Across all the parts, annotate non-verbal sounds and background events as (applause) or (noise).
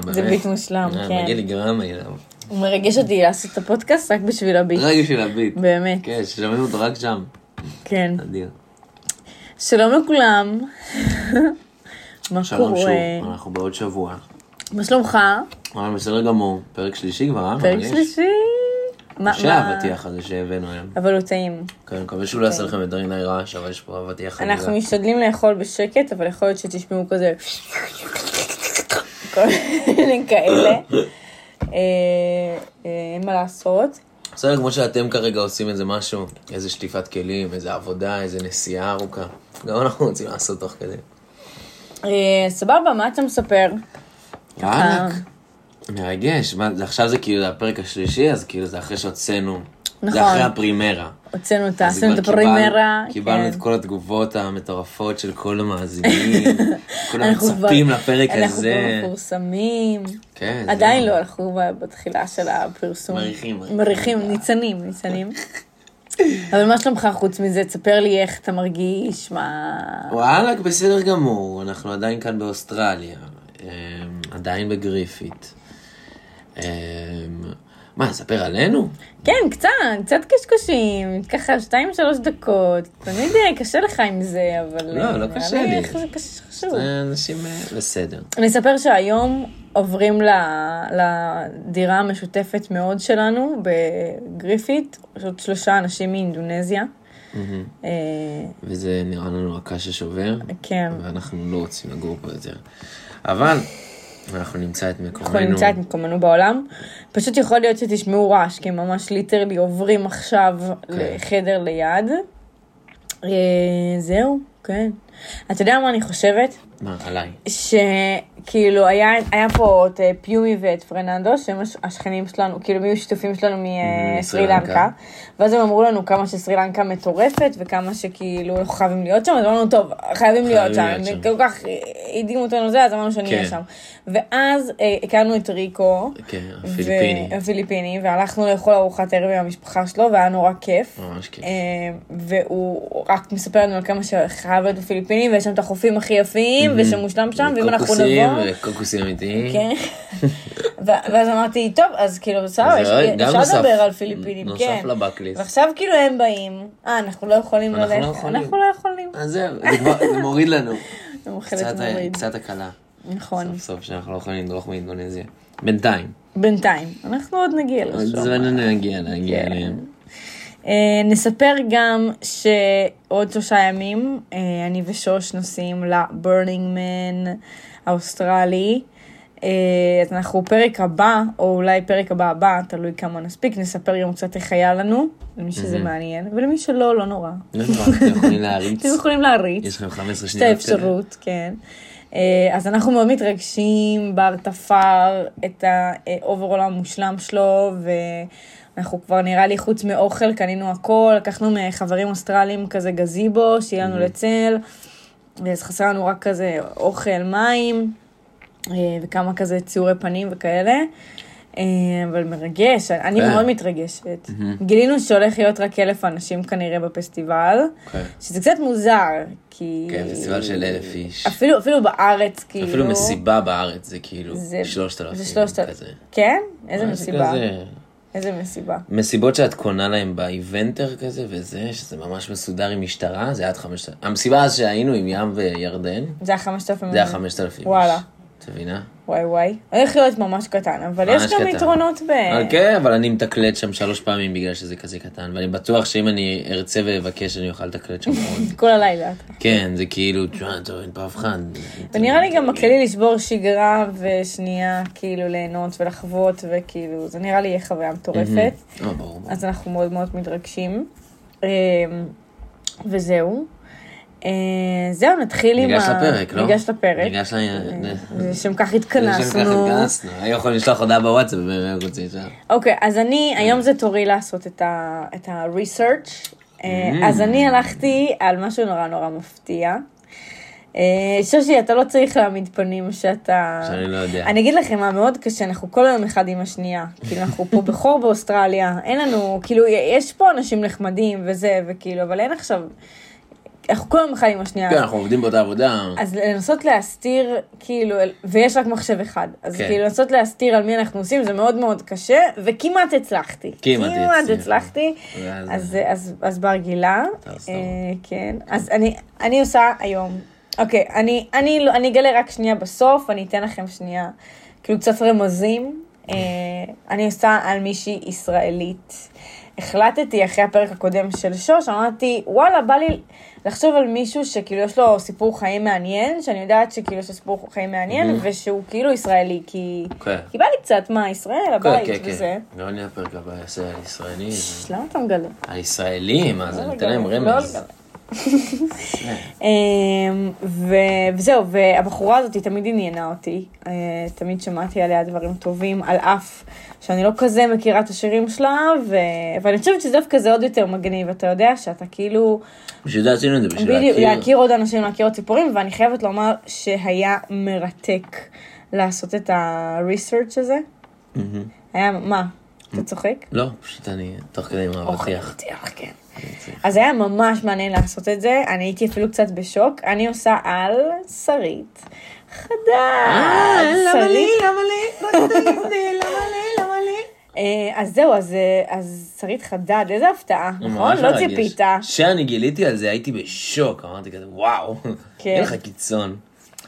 באמת. זה ביט מושלם, אה, כן. מגיע לי גרמי אליו. הוא מרגש אותי לעשות את הפודקאסט רק בשביל הביט. רק בשביל הביט. באמת, כן, ששומעים אותו רק שם. כן. אדיר. שלום לכולם. (laughs) מה שלום שוב? אנחנו בעוד שבוע. מה שלומך? בסדר גמור. פרק שלישי כבר, אה? פרק. שלישי. מה- קשה האבטיח הזה שהבאנו היום. אבל הוא טעים. כן, מקווה שהוא לא יעשה לכם יותר מדי רעש, אבל יש פה אבטיח אנחנו. משתדלים לאכול בשקט, אבל יכול להיות שתשמעו כזה... כל מיני כאלה. אה, אה, אין מה לעשות. בסדר, כמו שאתם כרגע עושים איזה משהו, איזה שטיפת כלים, איזה עבודה, איזה נסיעה ארוכה. גם אנחנו רוצים לעשות תוך כדי. אה, סבבה, מה אתה מספר? וואלכ, מרגש. עכשיו זה כאילו הפרק השלישי, אז כאילו זה אחרי שהוצאנו. זה נכון. אחרי הפרימרה. הוצאנו את אז עשינו את הפרימרה. קיבלנו כן. את כל התגובות המטורפות של כל המאזינים. כולם אנחנו מצפים לפרק אנחנו הזה. כבר מפורסמים. כן, זה- עדיין לא, אנחנו ב- בתחילה של הפרסום. מריחים, מריחים. ניצנים, ניצנים. (laughs) אבל מה שלומך חוץ מזה? תספר לי איך אתה מרגיש, מה... וואלה, בסדר גמור, אנחנו עדיין כאן באוסטרליה, אמ, עדיין בגריפיט. מה, נספר עלינו? כן, קצת, קצת קשקושים, ככה שתיים שלוש דקות. תמיד אה, קשה לך עם זה, אבל... לא, אה, לא נראה קשה לי. זה חשוב. אנשים אה, בסדר. אני אספר שהיום עוברים לדירה המשותפת מאוד שלנו בגריפיט, יש עוד שלושה אנשים מאינדונזיה. אה, וזה נראה לנו הקש השובר, כן, ואנחנו לא רוצים לגור פה יותר. אבל אנחנו נמצא את מקומנו. אנחנו נמצא את מקומנו בעולם. פשוט יכול להיות שתשמעו רעש, כי הם ממש literally עוברים עכשיו כן. לחדר ליד. אה, זהו, כן. אתה יודע מה אני חושבת? מה, עליי. שכאילו היה, היה פה את אה, פיומי ואת פרננדו, שהם הש- השכנים שלנו, כאילו הם היו שיתופים שלנו מסרי מסרי לנקה. ואז הם אמרו לנו כמה שסרי לנקה מטורפת, וכמה שכאילו אנחנו חייבים להיות שם, אז אמרנו, טוב, חייבים להיות שם, להיות שם. הם כל כך אה, הדהימו אותנו זה, אז אמרנו שנהיה כן. שם. ואז אה, הכרנו את ריקו, כן, הפיליפיני. והלכנו לאכול ארוחת ערב עם המשפחה שלו, והיה נורא כיף. ממש כיף. אה, והוא רק מספר לנו על כמה שחייב להיות בפיליפינים, ויש שם את החופים הכי יפים, ושמושלם שם, ואם אנחנו נבוא... וקוקוסים אמיתיים. כן. ואז אמרתי, טוב, אז כאילו, בסדר, אפשר נוסף- לדבר על פיליפינים, נוסף כן. לבקליסט. ועכשיו כאילו הם באים, אה, אנחנו לא יכולים לא ללכת. אנחנו לא יכולים. אז זהו, זה מוריד לנו. (laughs) קצת, אה. קצת הקלה. נכון. סוף סוף שאנחנו לא יכולים לדרוך מאינדונזיה. בינתיים. בינתיים, אנחנו עוד נגיע עוד לשם. זמן נגיע, נגיע כן. אליהם. אה, נספר גם שעוד שלושה ימים אה, אני ושוש נוסעים ל Burning Man האוסטרלי. אה, אז אנחנו פרק הבא, או אולי פרק הבא הבא, תלוי כמה נספיק, נספר גם קצת איך היה לנו, למי שזה מעניין, ולמי שלא, לא נורא. לא נורא, אתם יכולים להריץ. אתם יכולים להריץ. יש לכם 15 יש את שניות. כאלה. האפשרות, כן. אה, אז אנחנו מאוד מתרגשים, בר תפר את האוברול המושלם שלו, ואנחנו כבר נראה לי חוץ מאוכל, קנינו הכל, לקחנו מחברים אוסטרלים כזה גזיבו, שיהיה לנו לצל, אז חסר לנו רק כזה אוכל, מים, אה, וכמה כזה ציורי פנים וכאלה. אה, אבל מרגש, אני כן. מאוד מתרגשת. גילינו שהולך להיות רק אלף אנשים כנראה בפסטיבל, אוקיי. שזה קצת מוזר, כי... כן, פסטיבל של אלף איש. אפילו, אפילו בארץ, כאילו... אפילו מסיבה בארץ זה כאילו זה- שלושת אלפים. זה שלושת אלפים. כזה. כן? איזה משהו מסיבה? איזה מסיבה? מסיבות שאת קונה להם באיבנטר כזה וזה, שזה ממש מסודר עם משטרה, זה עד חמשת. המסיבה אז שהיינו עם ים וירדן, זה היה חמשת אלפים. זה היה חמשת אלפים. וואלה. את מבינה? וואי וואי. הולך להיות ממש קטן, אבל יש ממש גם קטן. יתרונות ב... כן, אבל אני מתקלט שם שלוש פעמים בגלל שזה כזה קטן, ואני בטוח שאם אני ארצה ואבקש אני אוכל לתקלט שם עוד. (laughs) כל הלילה. כן, זה כאילו, תשמע, טוב, אין פה אף אחד. ונראה לי גם מקל לי לשבור שגרה ושנייה, כאילו ליהנות ולחוות, וכאילו, זה נראה לי יהיה חוויה מטורפת. אה. אז אנחנו מאוד מאוד מתרגשים. אמ, וזהו. אה, זהו, נתחיל עם ה... ניגש לפרק, לא? ניגש לפרק. ניגש ל... לשם כך לשם כך התכנסנו. התכנסנו. היו יכולים לשלוח הודעה בוואטסאפ והם רוצים שם. אוקיי, אז אני, היום זה תורי לעשות את ה-research. אה, Mm. אז אני הלכתי על משהו נורא נורא מפתיע. אה, שושי, אתה לא צריך להעמיד פנים שאתה... שאני לא יודע. אני אגיד לכם מה מאוד קשה, אנחנו כל היום אחד עם השנייה. (laughs) כאילו, אנחנו פה בחור באוסטרליה, אין לנו, כאילו, יש פה אנשים נחמדים וזה, וכאילו, אבל אין עכשיו... אנחנו כל הזמן אחד עם השנייה. כן, אנחנו עובדים באותה עבודה. אז לנסות להסתיר, כאילו, ויש רק מחשב אחד, אז כן. כאילו לנסות להסתיר על מי אנחנו עושים זה מאוד מאוד קשה, וכמעט הצלחתי. כמעט כמעט. הצלחתי. ואז- אז, אז, אז בר גילה. אה, כן, אז אני, אני עושה היום, אוקיי, אני, אני, לא- אני אגלה רק שנייה בסוף, אני אתן לכם שנייה, כאילו קצת רמזים, אה, אני עושה על מישהי ישראלית. החלטתי אחרי הפרק הקודם של שוש, אמרתי, וואלה, בא לי לחשוב על מישהו שכאילו יש לו סיפור חיים מעניין, שאני יודעת שכאילו יש לו סיפור חיים מעניין, ושהוא כאילו ישראלי, כי, אוקיי. כי בא לי קצת, מה, ישראל, כן, הבית כן, וזה. כן. גם אני הפרק הבא אעשה על ישראלי. זה- למה אתה מגלה? הישראלים, מה זה, לא ניתן להם לגמרי, לא רמז. (laughs) אמ, וזהו, והבחורה הזאת תמיד עניינה אותי, אה, תמיד שמעתי עליה דברים טובים, על אף שאני לא כזה מכירה את השירים שלה, ו... ואני חושבת שדווקא זה עוד יותר מגניב, אתה יודע שאתה כאילו, בשביל זה עשינו את זה, בשביל בדיוק, להכיר. להכיר עוד אנשים, להכיר עוד סיפורים, ואני חייבת לומר שהיה מרתק לעשות את ה-research הזה. היה, מה? אתה צוחק? לא, פשוט אני תוך כדי עם האבטיח. אבטיח, כן. אז היה ממש מעניין לעשות את זה, אני הייתי אפילו קצת בשוק, אני עושה על שרית חדש. שרית למה לי? לא למה לי? למה לי? אה, אז זהו, אז, אה, אז שרית חדד, איזה הפתעה, נכון? לא. ציפית. כשאני גיליתי על זה הייתי בשוק, אמרתי כזה וואו, כן. אין לך קיצון.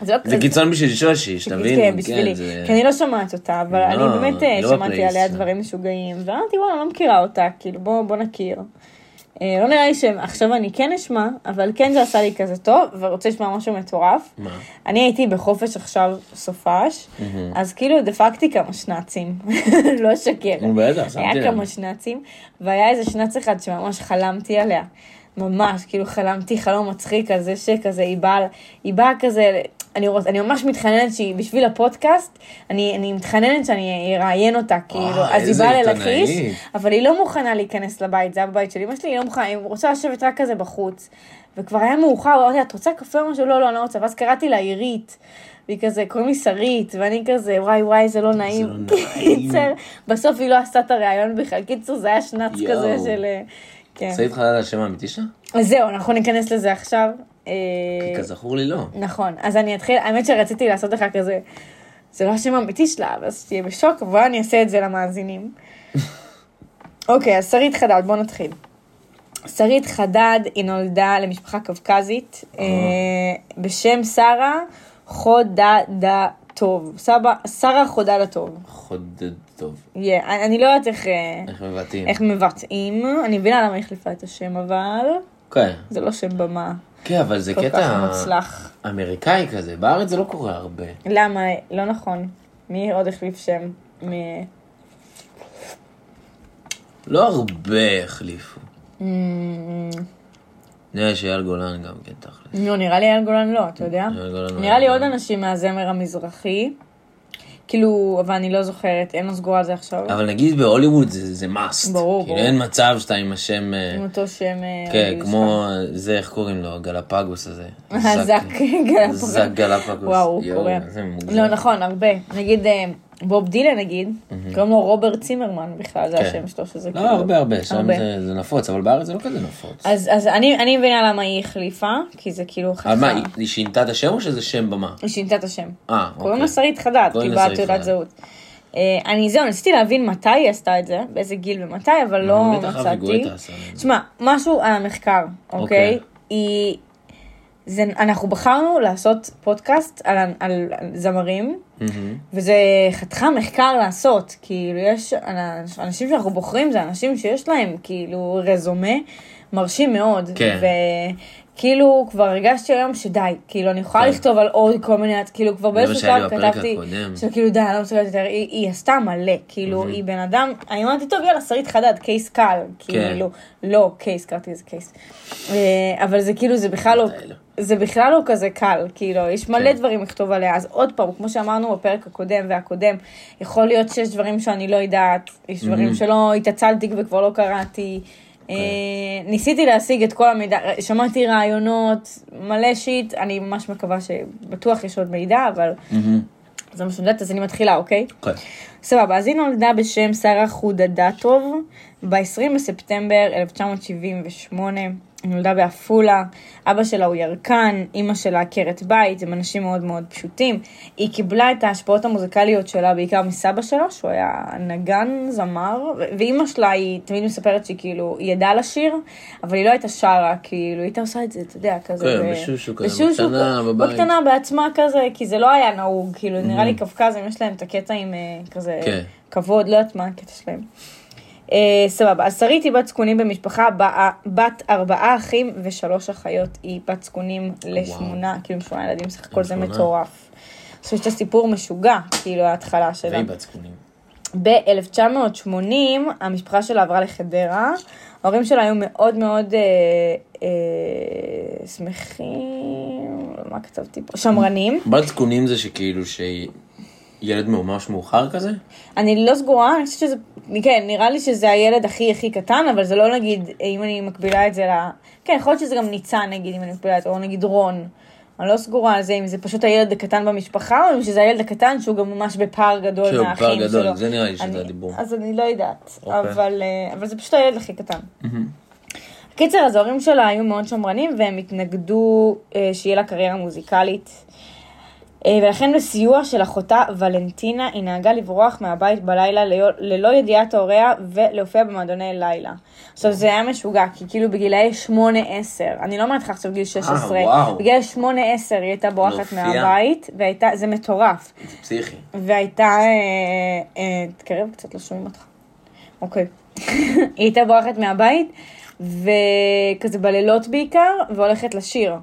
זה לא זה קיצון בשביל שושי, שתבין. כן, בשבילי, זה- כי אני לא שומעת אותה, אבל לא, אני באמת אה, לא שמעתי עליה. דברים משוגעים, ואמרתי, וואלה, אני לא מכירה אותה, כאילו, בוא בוא נכיר. אה, לא נראה לי שעכשיו אני כן אשמע, אבל כן זה עשה לי כזה טוב, ורוצה לשמוע משהו מטורף. מה? אני הייתי בחופש עכשיו סופש, אז כאילו דפקתי כמה שנאצים, (laughs) לא אשקר. בטח, שמתי היה לב. כמה שנאצים, והיה איזה שנץ אחד שממש חלמתי עליה. ממש, כאילו חלמתי חלום מצחיק על זה שכזה, היא באה, היא באה כזה, אני, רוצ, אני ממש מתחננת שהיא, בשביל הפודקאסט, אני, אני מתחננת שאני אראיין אותה, כאילו, אז היא באה. ללכיש, אבל היא לא מוכנה להיכנס לבית, זה היה בבית של אמא שלי, היא לא מוכנה, היא רוצה לשבת רק כזה בחוץ. וכבר היה מאוחר, אמרתי לה, את רוצה קפה או משהו? לא, לא, אני לא רוצה. ואז קראתי לה עירית, והיא כזה, קוראים לי שרית, ואני כזה, וואי וואי, זה לא נעים. לא נעים. בסוף היא לא עשתה את הראיון בכלל. קיצור, זה היה שנץ. כזה של... אה, כן. שרית חדד על השם האמיתי שלה? אז זהו, אנחנו ניכנס לזה עכשיו. אה, כי כזכור לי לא. נכון, אז אני אתחיל, האמת שרציתי לעשות לך כזה, זה לא השם האמיתי שלה, ואז תהיה בשוק, אבל אני אעשה את זה למאזינים. (laughs) אוקיי, אז שרית חדד, בוא נתחיל. שרית חדד, היא נולדה למשפחה קווקזית, אה, בשם שרה חודדטוב. סבא, שרה חודדטוב. חודד טוב. Yeah, אני אני לא יודעת איך, אה, איך מבטאים? איך מבטאים, אני מבינה למה היא החליפה את השם, אבל כן. זה לא שם במה כן, אבל זה קטע מוצלח. אמריקאי כזה, בארץ זה לא קורה הרבה. למה? לא נכון. מי עוד החליף שם? מ- לא הרבה החליפו. נראה שאייל גולן גם כן תכל'ס. לא, נראה לי אייל גולן לא, אתה יודע? לא נראה לי עוד. אנשים מהזמר המזרחי. כאילו, אבל אני לא זוכרת, אין לו סגורה על זה עכשיו. אבל נגיד בהוליווד זה זה must. ברור, כאילו ברור. אין מצב שאתה עם השם... אה, עם אותו שם... אה, כן, רגיל כמו זה, איך קוראים לו? גלפגוס הזה. (laughs) זק גלפגוס. זק גלפגוס. וואו, הוא יואו, קורא. איזה מוגזם. לא, נכון, הרבה. נגיד, אה, בוב דילן נגיד, קוראים לו רוברט צימרמן בכלל, זה כן. השם שלו, שזה לא, כאילו... הרבה הרבה, שם. זה נפוץ, אבל בארץ זה לא כזה נפוץ. אז, אני, מבינה למה היא החליפה, כי זה כאילו אבל מה, חכם. היא- שינתה את השם או שזה שם במה? היא שינתה את השם. אה, קוראים אוקיי. לה שרית חדד, קוראים כי באה תעודת. זהות. אה, אני זהו, ניסיתי להבין מתי היא עשתה את זה, באיזה גיל ומתי, אבל לא מצאתי. תשמע, משהו על המחקר, אוקיי? אוקיי. היא... זה, אנחנו בחרנו לעשות פודקאסט על, על, על זמרים. וזה חתיכה מחקר לעשות, כאילו יש אנשים שאנחנו בוחרים, זה אנשים שיש להם כאילו רזומה מרשים מאוד. כן. וכאילו כבר הרגשתי היום שדי, כאילו אני יכולה כן. לכתוב על עוד כל מיני, כאילו כבר באיזשהו שלב כתבתי. שכאילו די, אני לא מסוגלת יותר, היא, היא עשתה מלא, כאילו היא בן אדם, אני אמרתי טוב יאללה שרית חדד, קייס קל, כן. כאילו, לא קייס, קראתי לזה קייס, אה, אבל זה כאילו זה בכלל לא, האלה. זה בכלל לא כזה קל, כאילו, יש מלא כן. דברים לכתוב עליה, אז עוד פעם, כמו שאמרנו בפרק הקודם והקודם, יכול להיות שיש דברים שאני לא יודעת, יש דברים שלא התעצלתי וכבר לא קראתי. אה, ניסיתי להשיג את כל המידע, שמעתי רעיונות, מלא שיט, אני ממש מקווה שבטוח יש עוד מידע, אבל. זה מה שאני יודעת, אז אני מתחילה, אוקיי? אוקיי. סבבה, אז היא נולדה בשם שרה חודדטוב ב-20 בספטמבר 1978. נולדה בעפולה, אבא שלה הוא ירקן, אימא שלה עקרת בית, הם אנשים מאוד מאוד פשוטים. היא קיבלה את ההשפעות המוזיקליות שלה בעיקר מסבא שלו, שהוא היה נגן, זמר, ו- ואימא שלה, היא תמיד מספרת שהיא כאילו, היא ידעה לשיר, אבל היא לא הייתה שרה, כאילו, היא הייתה עושה את זה, אתה יודע, כזה. כן, ב- בשושו כזה, בשושו, בקטנה, בבית. בקטנה בעצמה כזה, כי זה לא היה נהוג, כאילו, נראה לי קווקזים, יש להם את הקטע עם אה, כזה כן. כבוד, לא יודעת מה הקטע שלהם. אה, סבבה, אז שרית היא בת זקונים במשפחה, בא- בת ארבעה אחים ושלוש אחיות. היא בת זקונים לשמונה, כאילו עם שמונה ילדים, סך הכל זה. מטורף. אני חושבת שהסיפור משוגע, כאילו ההתחלה שלה. והיא בת זקונים. ב-1980 המשפחה שלה עברה לחדרה, ההורים שלה היו מאוד מאוד אה, אה, שמחים, מה כתבתי פה? שמרנים. בת זקונים זה שכאילו שילד ממש מאוחר כזה? אני לא סגורה, אני חושבת שזה, כן, נראה לי שזה הילד הכי הכי קטן, אבל זה לא נגיד, אם אני מקבילה את זה ל... כן, יכול להיות שזה גם ניצן נגיד, אם אני מקבילה את זה, או נגיד רון. אני לא סגורה על זה, אם זה פשוט הילד הקטן במשפחה, או אם שזה הילד הקטן שהוא גם ממש בפער גדול שהוא מהאחים פער שלו. גדול, זה נראה לי שזה הדיבור. אז אני לא יודעת, אוקיי. אבל, אה, אבל זה פשוט הילד הכי קטן. קיצר, אז ההורים שלה היו מאוד שמרנים, והם התנגדו אה, שיהיה לה קריירה מוזיקלית. אה, ולכן בסיוע של אחותה ולנטינה, היא נהגה לברוח מהבית בלילה ללא, ידיעת הוריה ולהופיע במועדוני לילה. עכשיו זה היה משוגע, כי כאילו בגילאי 8-10, אני לא אומרת לך עכשיו גיל 16, אה. בגילאי 8-10 היא הייתה בורחת? מהבית, והייתה, זה מטורף. זה פסיכי. והייתה, אה, אה, תקרב קצת, לא שומעים אותך. אוקיי. (laughs) היא הייתה בורחת מהבית, וכזה בלילות בעיקר, והולכת לשיר.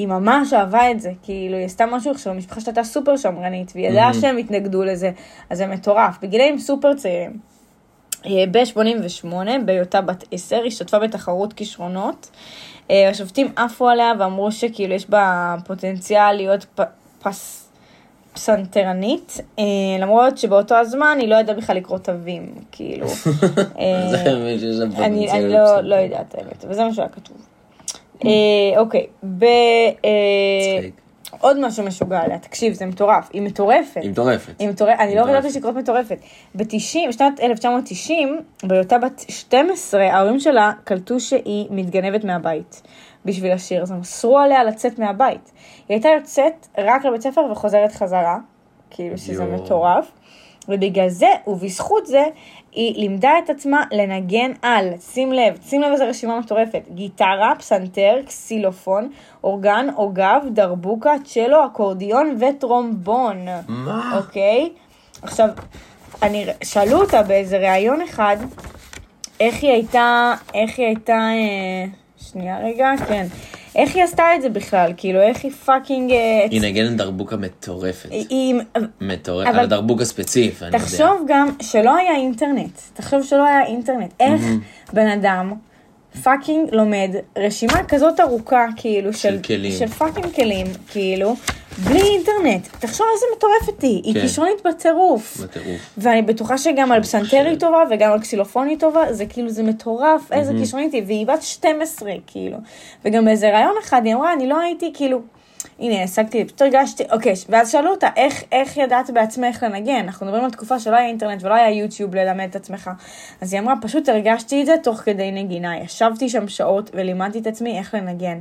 היא ממש אהבה את זה, כאילו היא עשתה משהו עכשיו, המשפחה שלה הייתה סופר שמרנית, והיא ידעה שהם התנגדו לזה, אז זה מטורף. בגילאים סופר צעירים. אה, ב-88, בהיותה בת 10, היא השתתפה בתחרות כישרונות. אה, השופטים עפו עליה ואמרו שכאילו יש בה פוטנציאל להיות פ- פס... פסנתרנית, אה, למרות שבאותו הזמן היא לא ידעה בכלל לקרוא תווים, כאילו. (laughs) זה האמת שיש לה אני, פוטנציאל אני לא. לא יודעת האמת, וזה מה שהיה כתוב. אה, אוקיי, ב... אה. עוד משהו משוגע עליה, תקשיב, זה מטורף, היא מטורפת. היא מטורפת. היא מטורפת, אני לא. ידעתי שהיא קוראת מטורפת. ב-90, בשנת 1990, בהיותה בת 12, ההורים שלה קלטו שהיא מתגנבת מהבית בשביל השיר, אז הם אסרו עליה לצאת מהבית. היא הייתה יוצאת רק לבית ספר וחוזרת חזרה, כאילו שזה. מטורף. ובגלל זה, ובזכות זה, היא לימדה את עצמה לנגן על, שים לב, שים לב איזה רשימה מטורפת, גיטרה, פסנתר, קסילופון, אורגן, אוגב, דרבוקה, צ'לו, אקורדיון וטרומבון. מה? אוקיי? עכשיו, אני, שאלו אותה באיזה ראיון אחד, איך היא הייתה, איך היא הייתה, אה, שנייה רגע, כן. איך היא עשתה את זה בכלל? כאילו, איך היא fucking... אה, היא נגנת דרבוקה מטורפת. היא-. מטורפת. אבל- על דרבוקה ספציפי, אני יודע. תחשוב גם שלא היה אינטרנט. תחשוב שלא היה אינטרנט. איך בן אדם fucking לומד רשימה כזאת ארוכה, כאילו, של, כלים. של fucking כלים, כאילו, בלי אינטרנט. תחשוב איזה מטורפת היא. היא כן. כישרונית בטירוף. בטירוף. ואני בטוחה שגם על פסנתר היא. טובה וגם על קסילופון היא טובה, זה כאילו, זה מטורף, איזה כישרונית היא, והיא בת 12, כאילו. וגם באיזה ראיון אחד היא אמרה, אני לא הייתי, כאילו, הנה, השגתי, פשוט הרגשתי, אוקיי, ואז שאלו אותה, איך, איך ידעת בעצמך לנגן? אנחנו מדברים על תקופה שלא היה אינטרנט ולא היה יוטיוב ללמד את עצמך. אז היא אמרה, פשוט הרגשתי את זה תוך כדי נגינה. ישבתי שם שעות ולימדתי את עצמי איך לנגן.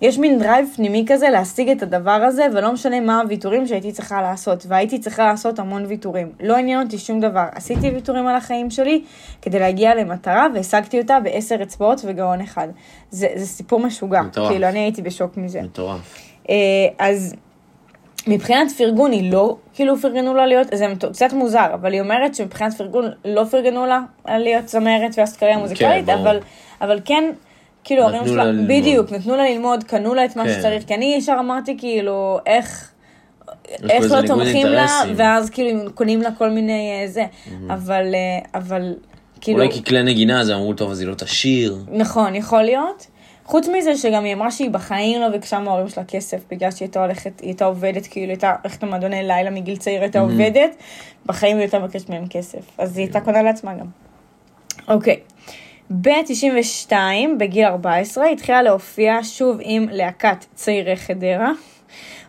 יש מין drive פנימי כזה להשיג את הדבר הזה, ולא משנה מה הוויתורים שהייתי צריכה לעשות, והייתי צריכה לעשות המון ויתורים. לא עניין אותי שום דבר. עשיתי ויתורים על החיים שלי כדי להגיע למטרה, והשגתי אותה בעשר אצבעות וגרון אחד. זה, זה סיפור משוגע. מטורף. כאילו, אני הייתי בשוק מזה. מטורף. אה, אז מבחינת פרגון היא לא, כאילו פרגנו לה להיות, זה קצת מוזר, אבל היא אומרת שמבחינת פרגון לא פרגנו לה להיות זמרת ועשת קריירה מוזיקלית, ברור. אבל, אבל כן, כאילו ההורים לה שלה, ללמוד. בדיוק, נתנו לה ללמוד, קנו לה את מה כן. שצריך, כי אני ישר אמרתי כאילו, איך... איך לא תומכים לה. ואז כאילו הם קונים לה כל מיני אה, זה, אבל, אה, אבל כאילו, אולי כי כלי נגינה אז אמרו טוב אז היא לא תשיר. נכון, יכול להיות. חוץ מזה שגם היא אמרה שהיא בחיים לא ביקשה מההורים שלה כסף, בגלל שהיא הייתה הולכת, היא הייתה עובדת, כאילו היא הייתה הולכת למועדוני לילה מגיל צעיר, הייתה עובדת, בחיים היא הייתה מבקשת מהם כסף. אז היא הייתה קונה לעצמה גם. אוקיי. ב-92, בגיל 14, היא התחילה להופיע שוב עם להקת צעירי חדרה,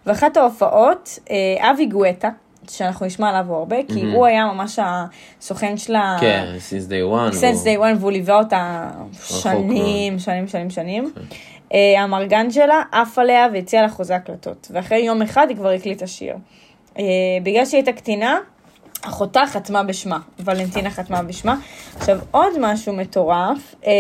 ואחת ההופעות, אה, אבי גואטה, שאנחנו נשמע עליו הרבה, כי מהמם. הוא היה ממש הסוכן שלה, כן, since day one. הוא- דיי וואן, והוא ליווה אותה שנים, שנים, שנים, שנים. אה, המרגן שלה עף עליה והציע לה חוזה הקלטות, ואחרי יום אחד היא כבר הקליטה שיר. אה, בגלל שהיא הייתה קטינה, אחותה חתמה בשמה, ולנטינה חתמה בשמה. עכשיו, עוד משהו מטורף, אה,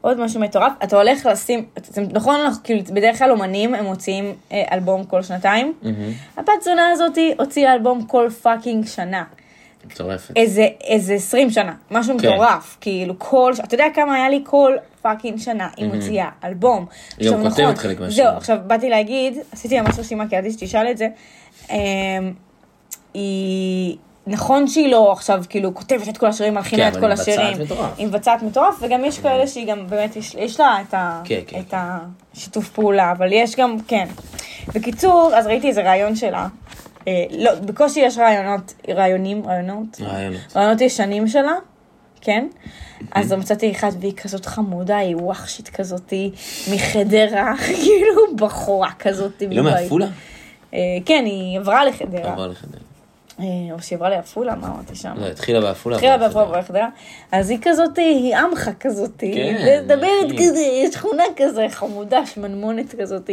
עוד משהו מטורף, אתה הולך לשים, זה נכון, אנחנו, כאילו, בדרך כלל אומנים הם מוציאים אה, אלבום כל שנתיים. מהמם. הבת זונה הזאתי הוציאה אלבום כל fucking שנה. מטורפת. איזה, איזה 20 שנה, משהו כן. מטורף, כאילו כל, אתה יודע כמה היה לי כל fucking שנה, היא. מוציאה אלבום. היא גם עכשיו, כותבת חלק מהשירים. זהו, עכשיו באתי להגיד, עשיתי ממש רשימה, כי ידעתי שתשאל את זה, אמ, היא, נכון שהיא לא עכשיו כאילו כותבת את כל השירים, מלחינה כן, את אבל כל היא מבצעת השירים, מטורף. היא מבצעת מטורף, וגם יש כאלה שהיא גם באמת, יש, יש לה את, ה, כן, כן, את השיתוף פעולה, אבל יש גם, כן. בקיצור, אז ראיתי איזה רעיון שלה, אה, לא, בקושי יש רעיונות, רעיונים, רעיונות, רעיונות. רעיונות ישנים שלה, כן? אז מצאתי אחת והיא כזאת חמודה, היא וואחשית כזאת, מחדרה, (laughs) כאילו בחורה כזאת. היא לא. מעפולה? אה, כן, היא עברה לחדרה. עברה לחדרה. אה, או שהיא עברה לעפולה, מה אמרתי שם? לא, התחילה בעפולה. התחילה בעפולה. בחדרה. אז היא כזאת, היא עמך כזאת, כן, מדברת. כזה, שכונה כזה, חמודה, שמנמונת כזאת.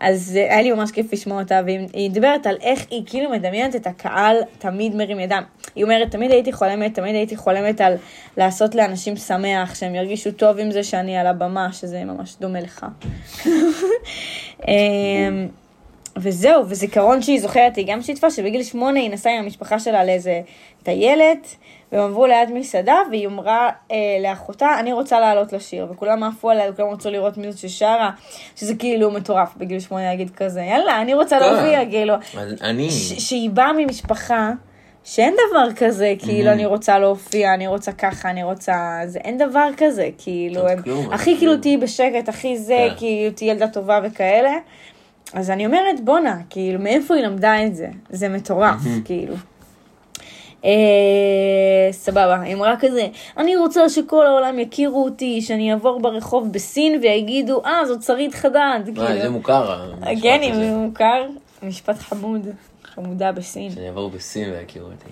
אז אה, היה לי ממש כיף לשמוע אותה, והיא מדברת על איך היא כאילו מדמיינת את הקהל תמיד מרים ידם. היא אומרת, תמיד הייתי חולמת, תמיד הייתי חולמת על לעשות לאנשים שמח, שהם ירגישו טוב עם זה שאני על הבמה, שזה ממש דומה לך. (laughs) וזהו, וזיכרון שהיא זוכרת, היא גם שיתפה שבגיל שמונה היא נסעה עם המשפחה שלה לאיזה טיילת, והם עברו ליד מסעדה, והיא אמרה אה, לאחותה, אני רוצה לעלות לשיר, וכולם עפו עליה, וכולם רצו לראות מי זאת ששרה, שזה כאילו מטורף בגיל שמונה להגיד כזה, יאללה, אני רוצה כן. להופיע, כאילו. אני... שהיא באה ממשפחה שאין דבר כזה, כאילו, אני רוצה להופיע, אני רוצה ככה, אני רוצה... זה אין דבר כזה, כאילו, הם... כלום, הכי. כאילו תהיי בשקט, הכי זה, כן. כאילו, תהיי ילדה טובה וכאלה. אז אני אומרת, בואנה, כאילו, מאיפה היא למדה את זה? זה מטורף, כאילו. אה, סבבה, היא אמרה כזה, אני רוצה שכל העולם יכירו אותי, שאני אעבור ברחוב בסין ויגידו, אה, זאת שרית חדד. וואי, כאילו. זה מוכר. המשפט כן. אם מוכר, משפט חמוד, חמודה בסין. שאני אעבור בסין ויכירו אותי.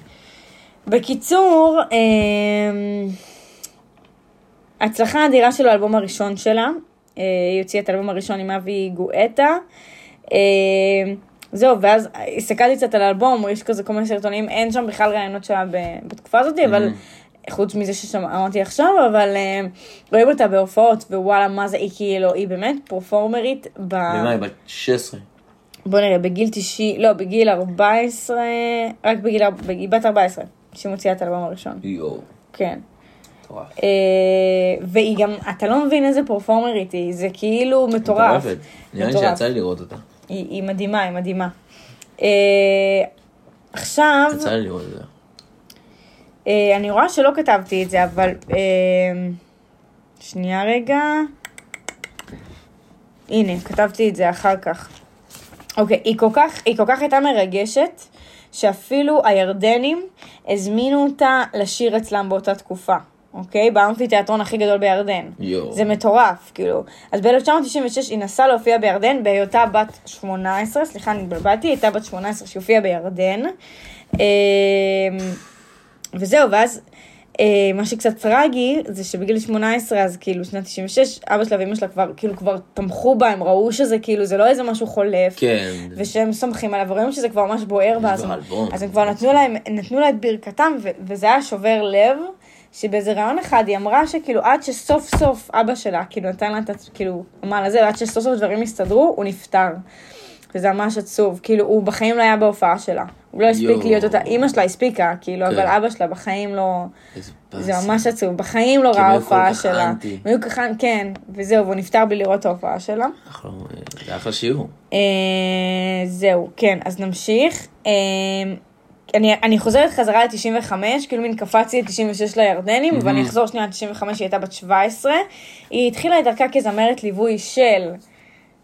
בקיצור, אמ, הצלחה אדירה של האלבום הראשון שלה, אה, היא הוציאה את האלבום הראשון עם אבי גואטה. אמ, זהו, ואז הסתכלתי קצת על האלבום, יש כזה כל מיני סרטונים, אין שם בכלל רעיונות שלה בתקופה הזאת, אבל חוץ מזה שאמרתי עכשיו, אבל אה, רואים אותה בהופעות, ווואלה, מה זה, היא כאילו, היא באמת פרפורמרית ב... ומה, היא בת 16. בוא נראה, בגיל 90, לא, בגיל 14, רק בגיל, היא בת 14, שהיא מוציאה את האלבום הראשון. יואו, כן. מטורף. אה, והיא גם, אתה לא מבין איזה פרפורמרית היא, זה כאילו מטורף. מטורפת. נראה לי. שיצא לי לראות אותה. היא, היא מדהימה, היא מדהימה. אה, עכשיו, יצא לי לראות אותה. אה, אני רואה שלא כתבתי את זה, אבל... אה, שנייה רגע. הנה, כתבתי את זה אחר כך. אוקיי, היא כל כך, היא כל כך הייתה מרגשת, שאפילו הירדנים הזמינו אותה לשיר אצלם באותה תקופה. אוקיי? באמפי תיאטרון הכי גדול בירדן. יואו. זה מטורף, כאילו. אז ב-1996 היא נסעה להופיע בירדן בהיותה בת 18, סליחה, אני התבלבלתי, היא הייתה בת 18 שהיא הופיעה בירדן. אה, וזהו, ואז אה, מה שקצת טרגי, זה שבגיל 18, אז כאילו שנת 96, אבא שלה ואמא שלה כבר, כאילו כבר תמכו בה, הם ראו שזה כאילו, זה לא איזה משהו חולף. כן. ושהם סומכים עליו, ורואים שזה כבר ממש בוער בה, אז, הם כבר נתנו להם, נתנו לה את ברכתם, וזה היה שובר לב, שבאיזה רעיון אחד היא אמרה שכאילו עד שסוף סוף אבא שלה, כאילו נתן לה את, כאילו, אמר לה זה, ועד שסוף סוף דברים הסתדרו, הוא נפטר. וזה ממש עצוב, כאילו, הוא בחיים לא היה בהופעה שלה. הוא לא הספיק יואו. להיות אותה, אימא שלה הספיקה, כאילו, כן. אבל אבא שלה בחיים לא... זה. ממש עצוב, בחיים לא ראה כל הופעה כך שלה. אנטי. הם היו ככה, כן, וזהו, והוא נפטר בלי לראות את ההופעה שלה. אחלה, זה אחלה שיעור. אה, זהו, כן, אז נמשיך. אה, אני, אני חוזרת חזרה ל-95, כאילו מין קפצתי ל-96 לירדנים, ואני אחזור שנייה ל-95, היא הייתה בת 17. היא התחילה את דרכה כזמרת ליווי של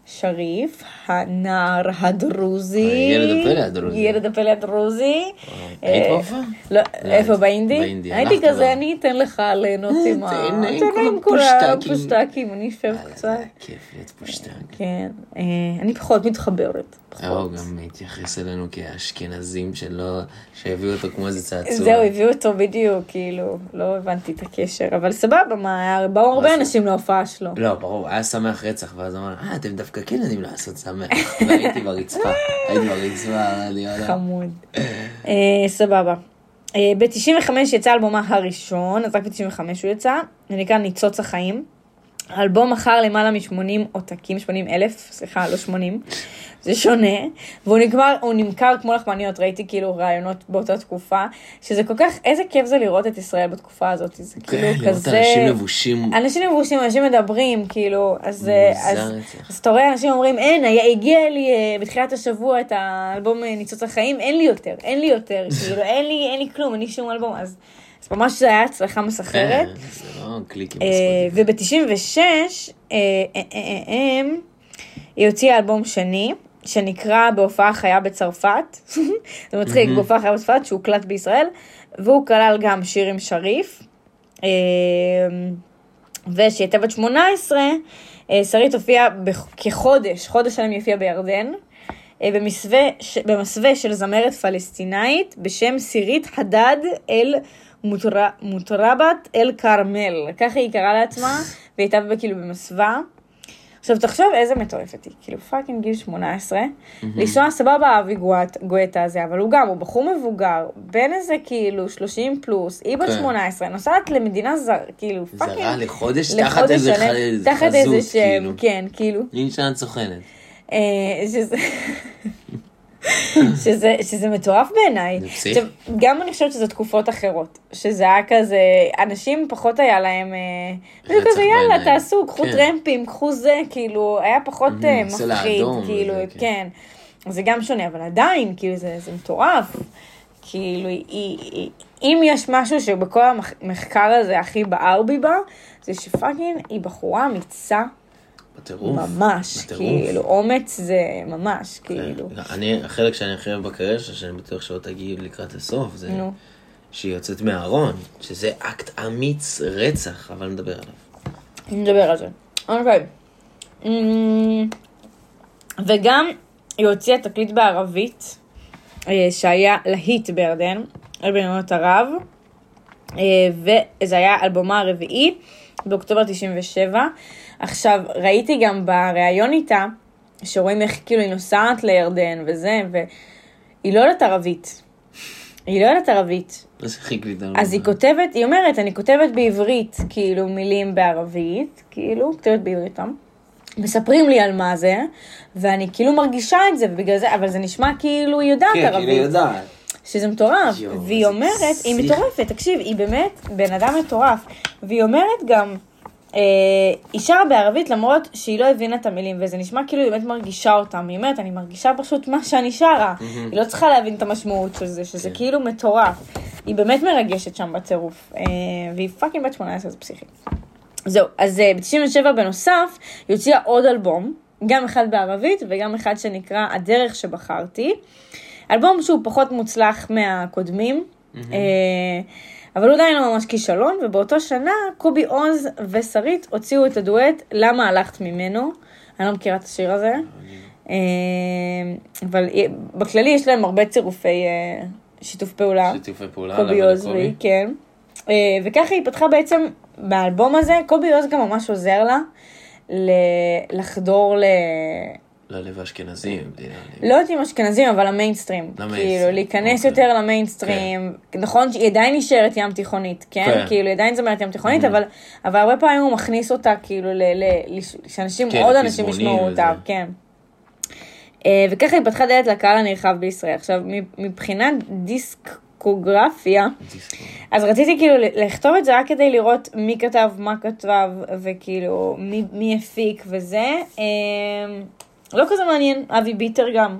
שריף, הנער הדרוזי. הילד הפלא הדרוזי. ילד הפלא הדרוזי. היית אה, בהופעה? לא, לא איפה. באינדי? באינדי, הייתי כזה. אני אתן לך ליהנות עם ה... תהנה עם כל הפושטקים. הפושטקים, אני אשב אה, קצת. כיף להיות פושטק. כן, אה, אני פחות מתחברת. פחות. הוא גם התייחס אלינו כאשכנזים שלא, שהביאו אותו כמו איזה צעצוע. זהו, הביאו אותו בדיוק, כאילו, לא הבנתי את הקשר, אבל סבבה, מה, היה- באו הרבה? אנשים להופעה שלו. לא, ברור, היה שמח רצח, ואז אמר, אה, אתם דווקא כן יודעים לעשות שמח. (laughs) והייתי ברצפה, הייתי ברצפה, אני יודע. חמוד. אה, סבבה. אה, ב-95 יצא אלבומה הראשון, אז רק ב-95 הוא יצא, זה נקרא ניצוץ החיים. האלבום מכר למעלה מ-80 עותקים, 80 אלף, סליחה, לא 80, זה שונה, והוא נגמר, הוא נמכר כמו לחמניות, ראיתי כאילו רעיונות באותה תקופה, שזה כל כך, איזה כיף זה לראות את ישראל בתקופה הזאת, זה כאילו כן, לראות כזה... אנשים לבושים. אנשים לבושים, אנשים מדברים, כאילו, אז, אז, אתה רואה אנשים אומרים, אין, הגיע לי אה, בתחילת השבוע את האלבום אה, ניצוץ החיים, אין לי יותר, אין לי יותר, (laughs) כאילו, אין לי כלום, אין לי שום אלבום, אז, אז ממש זה היה הצלחה מסחררת. כן, זה לא קליקים אה, בספוטיפיי. וב-96 אה, אה, היא הוציאה אלבום שני, שנקרא בהופעה חיה בצרפת. (laughs) זה מצחיק, בהופעה חיה בצרפת, שהוקלט בישראל, והוא כלל גם שיר עם שריף. אה, וכשהיא הייתה בת 18, אה, שרית הופיעה כחודש, חודש שלם היא הופיעה בירדן. במסווה, במסווה של זמרת פלסטינאית בשם סירית חדד אל מוטרבת אל כרמל, ככה היא קראה לעצמה, והיא הייתה כאילו במסווה. עכשיו תחשוב איזה מטורפת היא, כאילו פאקינג גיל 18, לנסוע סבבה אבי גואט- גואטה הזה, אבל הוא גם, הוא בחור מבוגר, בן איזה כאילו 30 פלוס, היא בת כן. 18, נוסעת למדינה זר, כאילו fucking, זרה לחודש לחודש תחת איזה שלם, ח- תחת איזה חזות, שם, כאילו. כן, כאילו. נשארת סוכנת. אה, שזה... (laughs) שזה, שזה מטורף בעיניי. זה פסיכי. עכשיו, גם אני חושבת שזה תקופות אחרות. שזה היה כזה, אנשים פחות היה להם, אה, זה כזה יאללה. תעשו, קחו כן. טרמפים, קחו זה, כאילו, היה פחות אה, מפחיד, כאילו, וזה, כן. כן. זה גם שונה, אבל עדיין, כאילו, זה, זה מטורף. כאילו, אם יש משהו שבכל המחקר הזה הכי בער בי בה, זה שפאקינג היא בחורה אמיצה בטירוף. ממש, בטירוף. כאילו, אומץ זה ממש, כאילו. כן. אני, החלק שאני הכי אוהב בקריירה שלה, שאני בטוח שעוד תגיעי לקראת הסוף, זה נו. שהיא יוצאת מהארון, שזה אקט אמיץ רצח, אבל נדבר עליו. נדבר על זה. אוקיי. אמ, וגם היא הוציאה תקליט בערבית, אה, שהיה להיט בירדן, על בנימות ערב, אה, וזה היה אלבומה הרביעי באוקטובר 97. עכשיו, ראיתי גם בריאיון איתה, שרואים איך כאילו היא נוסעת לירדן וזה, והיא לא יודעת ערבית. היא לא יודעת ערבית. אז היא הקליטה? אז היא כותבת, היא אומרת, אני כותבת בעברית, כאילו, מילים בערבית, כאילו, כותבת בעבריתם. מספרים לי על מה זה, ואני כאילו מרגישה את זה, ובגלל זה, אבל זה נשמע כאילו היא יודעת כן, ערבית. כאילו היא יודעת. שזה מטורף, יואו, והיא אומרת, היא. מטורפת, תקשיב, היא באמת בן אדם מטורף, והיא אומרת גם, היא שרה בערבית למרות שהיא לא הבינה את המילים, וזה נשמע כאילו היא באמת מרגישה אותם, היא אומרת, אני מרגישה פשוט מה שאני שרה, היא לא צריכה להבין את המשמעות של זה, שזה כן. כאילו מטורף, היא באמת מרגשת שם בטירוף, אה, והיא fucking בת 18, זה פסיכי. זהו, אז אה, ב-97 בנוסף, היא הוציאה עוד אלבום, גם אחד בערבית וגם אחד שנקרא הדרך שבחרתי. אלבום שהוא פחות מוצלח מהקודמים, אה, אבל הוא עדיין לא ממש כישלון, ובאותו שנה קובי עוז ושרית הוציאו את הדואט "למה הלכת ממנו", אני לא מכירה את השיר הזה, אה, אבל בכללי יש להם הרבה צירופי אה, שיתוף פעולה. שיתופי פעולה. קובי עוז? והיא, כן. אה, וככה היא פתחה בעצם באלבום הזה, קובי עוז גם ממש עוזר לה לחדור ל... ללב האשכנזי, במדינה. לא יודעת אם אשכנזים, אבל. למיינסטרים, כאילו, להיכנס אוקיי. יותר למיינסטרים. נכון שהיא עדיין נשארת ים תיכונית, כן? כן. כאילו, היא עדיין זמרת ים תיכונית, אבל אבל הרבה פעמים הוא מכניס אותה, כאילו, שאנשים, כן, עוד אנשים ישמעו. אותה, כן. אה, וככה היא פתחה דלת לקהל הנרחב בישראל. עכשיו, מבחינת דיסקוגרפיה, דיסקו. אז רציתי כאילו לכתוב את זה רק כדי לראות מי כתב, מה כתב, וכאילו מי, מי הפיק וזה. לא כזה מעניין, אבי ביטר גם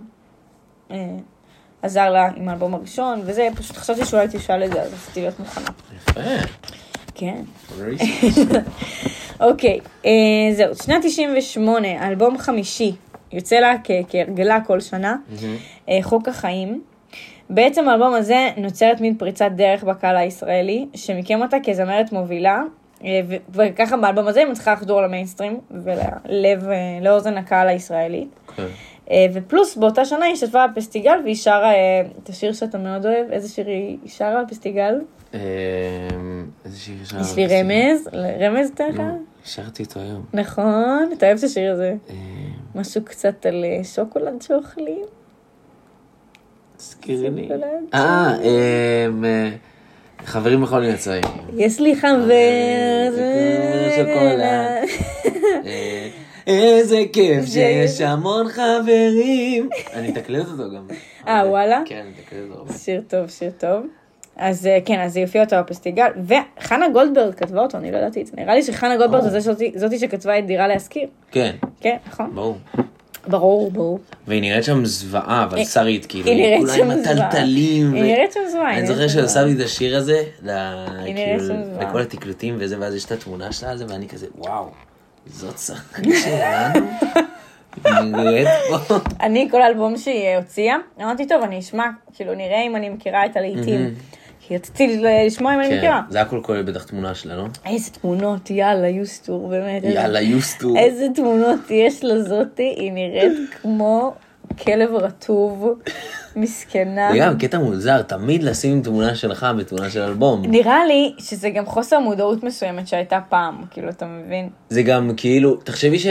אה, עזר לה עם האלבום הראשון, וזה, פשוט חשבתי שאולי תשאל את זה, אז רציתי להיות מוכנה. יפה. כן. (laughs) אוקיי, אה, זהו, שנת 98, אלבום חמישי, יוצא לה כהרגלה כל שנה, אה, חוק החיים. בעצם האלבום הזה נוצרת מין פריצת דרך בקהל הישראלי, שמיקם אותה כזמרת מובילה, וככה באלבום הזה היא מצליחה לחדור למיינסטרים וללב, אה, לאוזן הקהל הישראלית. כן. אה, ופלוס באותה שנה היא השתתפה בפסטיגל והיא שרה אה, את השיר שאתה מאוד אוהב, איזה שיר היא שרה בפסטיגל? איזה שיר יש יש לי רמז, רמז תן לך? שרתי אותו היום. נכון, אתה אוהב את השיר הזה. משהו קצת על אה, שוקולד שאוכלים. תזכירי לי. אה, אה, חברים בכל מיני צבעים. יש לי חבר, זה זה. (laughs) אה, איזה כיף שיש המון חברים. אני אתקלט אותו גם. אה, וואלה? כן, אני אתקלט אותו הרבה. שיר טוב, שיר טוב. אז אה, כן, אז היא הופיעה אותו בפסטיגל, וחנה גולדברג כתבה אותו, אני לא ידעתי את זה. נראה לי שחנה גולדברג. זה זאתי- זאתי שכתבה את דירה להשכיר. כן, כן, נכון? ברור. ברור, ברור. והיא נראית שם זוועה, אבל היא- שרית, כאילו, היא נראית שם זוועה. היא נראית שם זוועה. אני זוכר שם שעשה זוועה. לי את השיר הזה, ל- היא נראית כאילו, שם. לכל התקלוטים וזה, ואז יש את התמונה שלה על זה, ואני כזה, וואו, זאת שחקנית שלנו. אני, כל האלבום שהיא הוציאה, אמרתי, טוב, אני אשמע, כאילו, נראה אם אני מכירה את הלהיטים. כי רציתי לשמוע אם אני כן, מכירה. זה הכל כולל בטח תמונה שלה, לא? איזה תמונות, יאללה, יוסטור, באמת. יאללה, יוסטו. איזה תמונות יש לזאתי, היא נראית כמו כלב רטוב, מסכנה. זה גם קטע מוזר, תמיד לשים תמונה שלך בתמונה של אלבום. נראה לי שזה גם חוסר מודעות מסוימת שהייתה פעם, כאילו, אתה מבין? זה גם כאילו, תחשבי ש...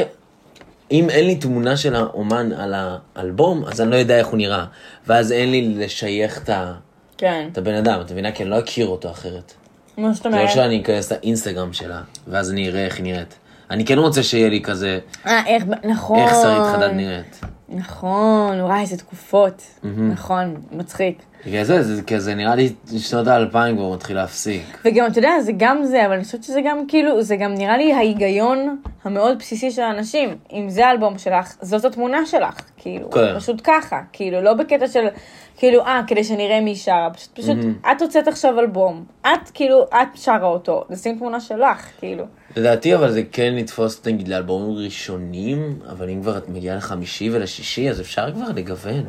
אם אין לי תמונה של האומן על האלבום, אז אני לא יודע איך הוא נראה. ואז אין לי לשייך את ה- כן. את הבן אדם, את מבינה? כי אני לא אכיר אותו אחרת. מה זאת זה לא אומרת? שאני אכנס לאינסטגרם שלה, ואז אני אראה איך היא נראית. אני כן רוצה שיהיה לי כזה, אה, איך, נכון. איך שרית חדד נראית. נכון, וואי, איזה תקופות. נכון, מצחיק. בגלל זה, זה כזה נראה לי שנות האלפיים כבר מתחיל להפסיק. וגם, אתה יודע, זה גם זה, אבל אני חושבת שזה גם כאילו, זה גם נראה לי ההיגיון המאוד בסיסי של האנשים. אם זה האלבום שלך, זאת התמונה שלך. כאילו, כן. פשוט ככה. כאילו, לא בקטע של, כאילו, אה, כדי שנראה מי שרה. פשוט, פשוט, את הוצאת עכשיו אלבום. את, כאילו, את שרה אותו. נשים תמונה שלך, כאילו. לדעתי אבל זה כן לתפוס נגיד לאלבומים ראשונים, אבל אם כבר את מגיעה לחמישי ולשישי, אז אפשר כבר לגוון.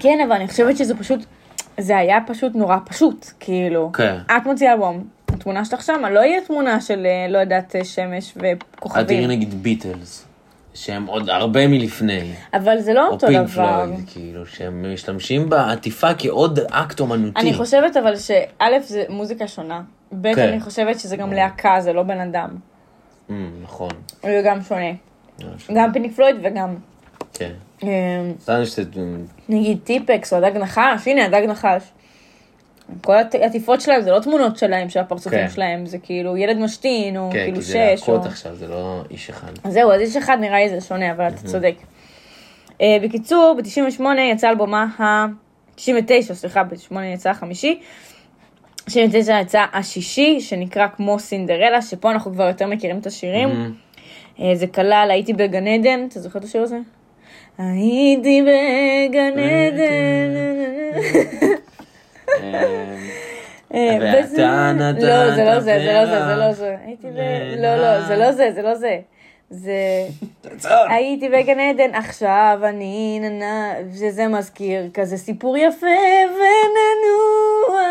כן, אבל אני חושבת שזה פשוט, זה היה פשוט נורא פשוט, כאילו. כן. את מוציאה אלבום, התמונה שלך שמה, לא יהיה תמונה של, אה, לא יודעת, אה, שמש אל תראי וכוכבים. נגיד Beatles, שהם עוד הרבה מלפני. אבל זה לא או אותו Pink דבר. Floyd, כאילו, שהם משתמשים בעטיפה כעוד אקט אומנותי. אני חושבת אבל שא' זה מוזיקה שונה, ב' כן. אני חושבת שזה גם להקה, זה לא בן אדם. Mm, נכון. הוא גם שונה. ממש. גם Pink Floyd וגם, כן. אה, סתם שאתה... נגיד טיפקס או הדג נחש, הנה הדג נחש. כל העטיפות שלהם זה לא תמונות שלהם, של הפרצופים כן. שלהם, זה כאילו ילד משתין, או כן, כאילו כי זה שש, או... להקות עכשיו, זה לא איש אחד. זהו, אז יש אחד נראה לי זה שונה, אבל אתה צודק. אה, בקיצור, ב-98 יצא אלבומה ה... 99, סליחה, ב-98 יצא החמישי. 99 יצא השישי, שנקרא כמו סינדרלה, שפה אנחנו כבר יותר מכירים את השירים. אה, זה כלל הייתי בגן עדן, אתה זוכר את השיר הזה? הייתי בגן עדן. אה, ואתה וזה- נתת לא, זה לא זה, זה לא זה, זה לא פרח זה. הייתי ב... לא, לא, זה לא זה, זה לא זה. זה... הייתי בגן עדן, עכשיו אני ננה, שזה מזכיר כזה סיפור יפה וננוע,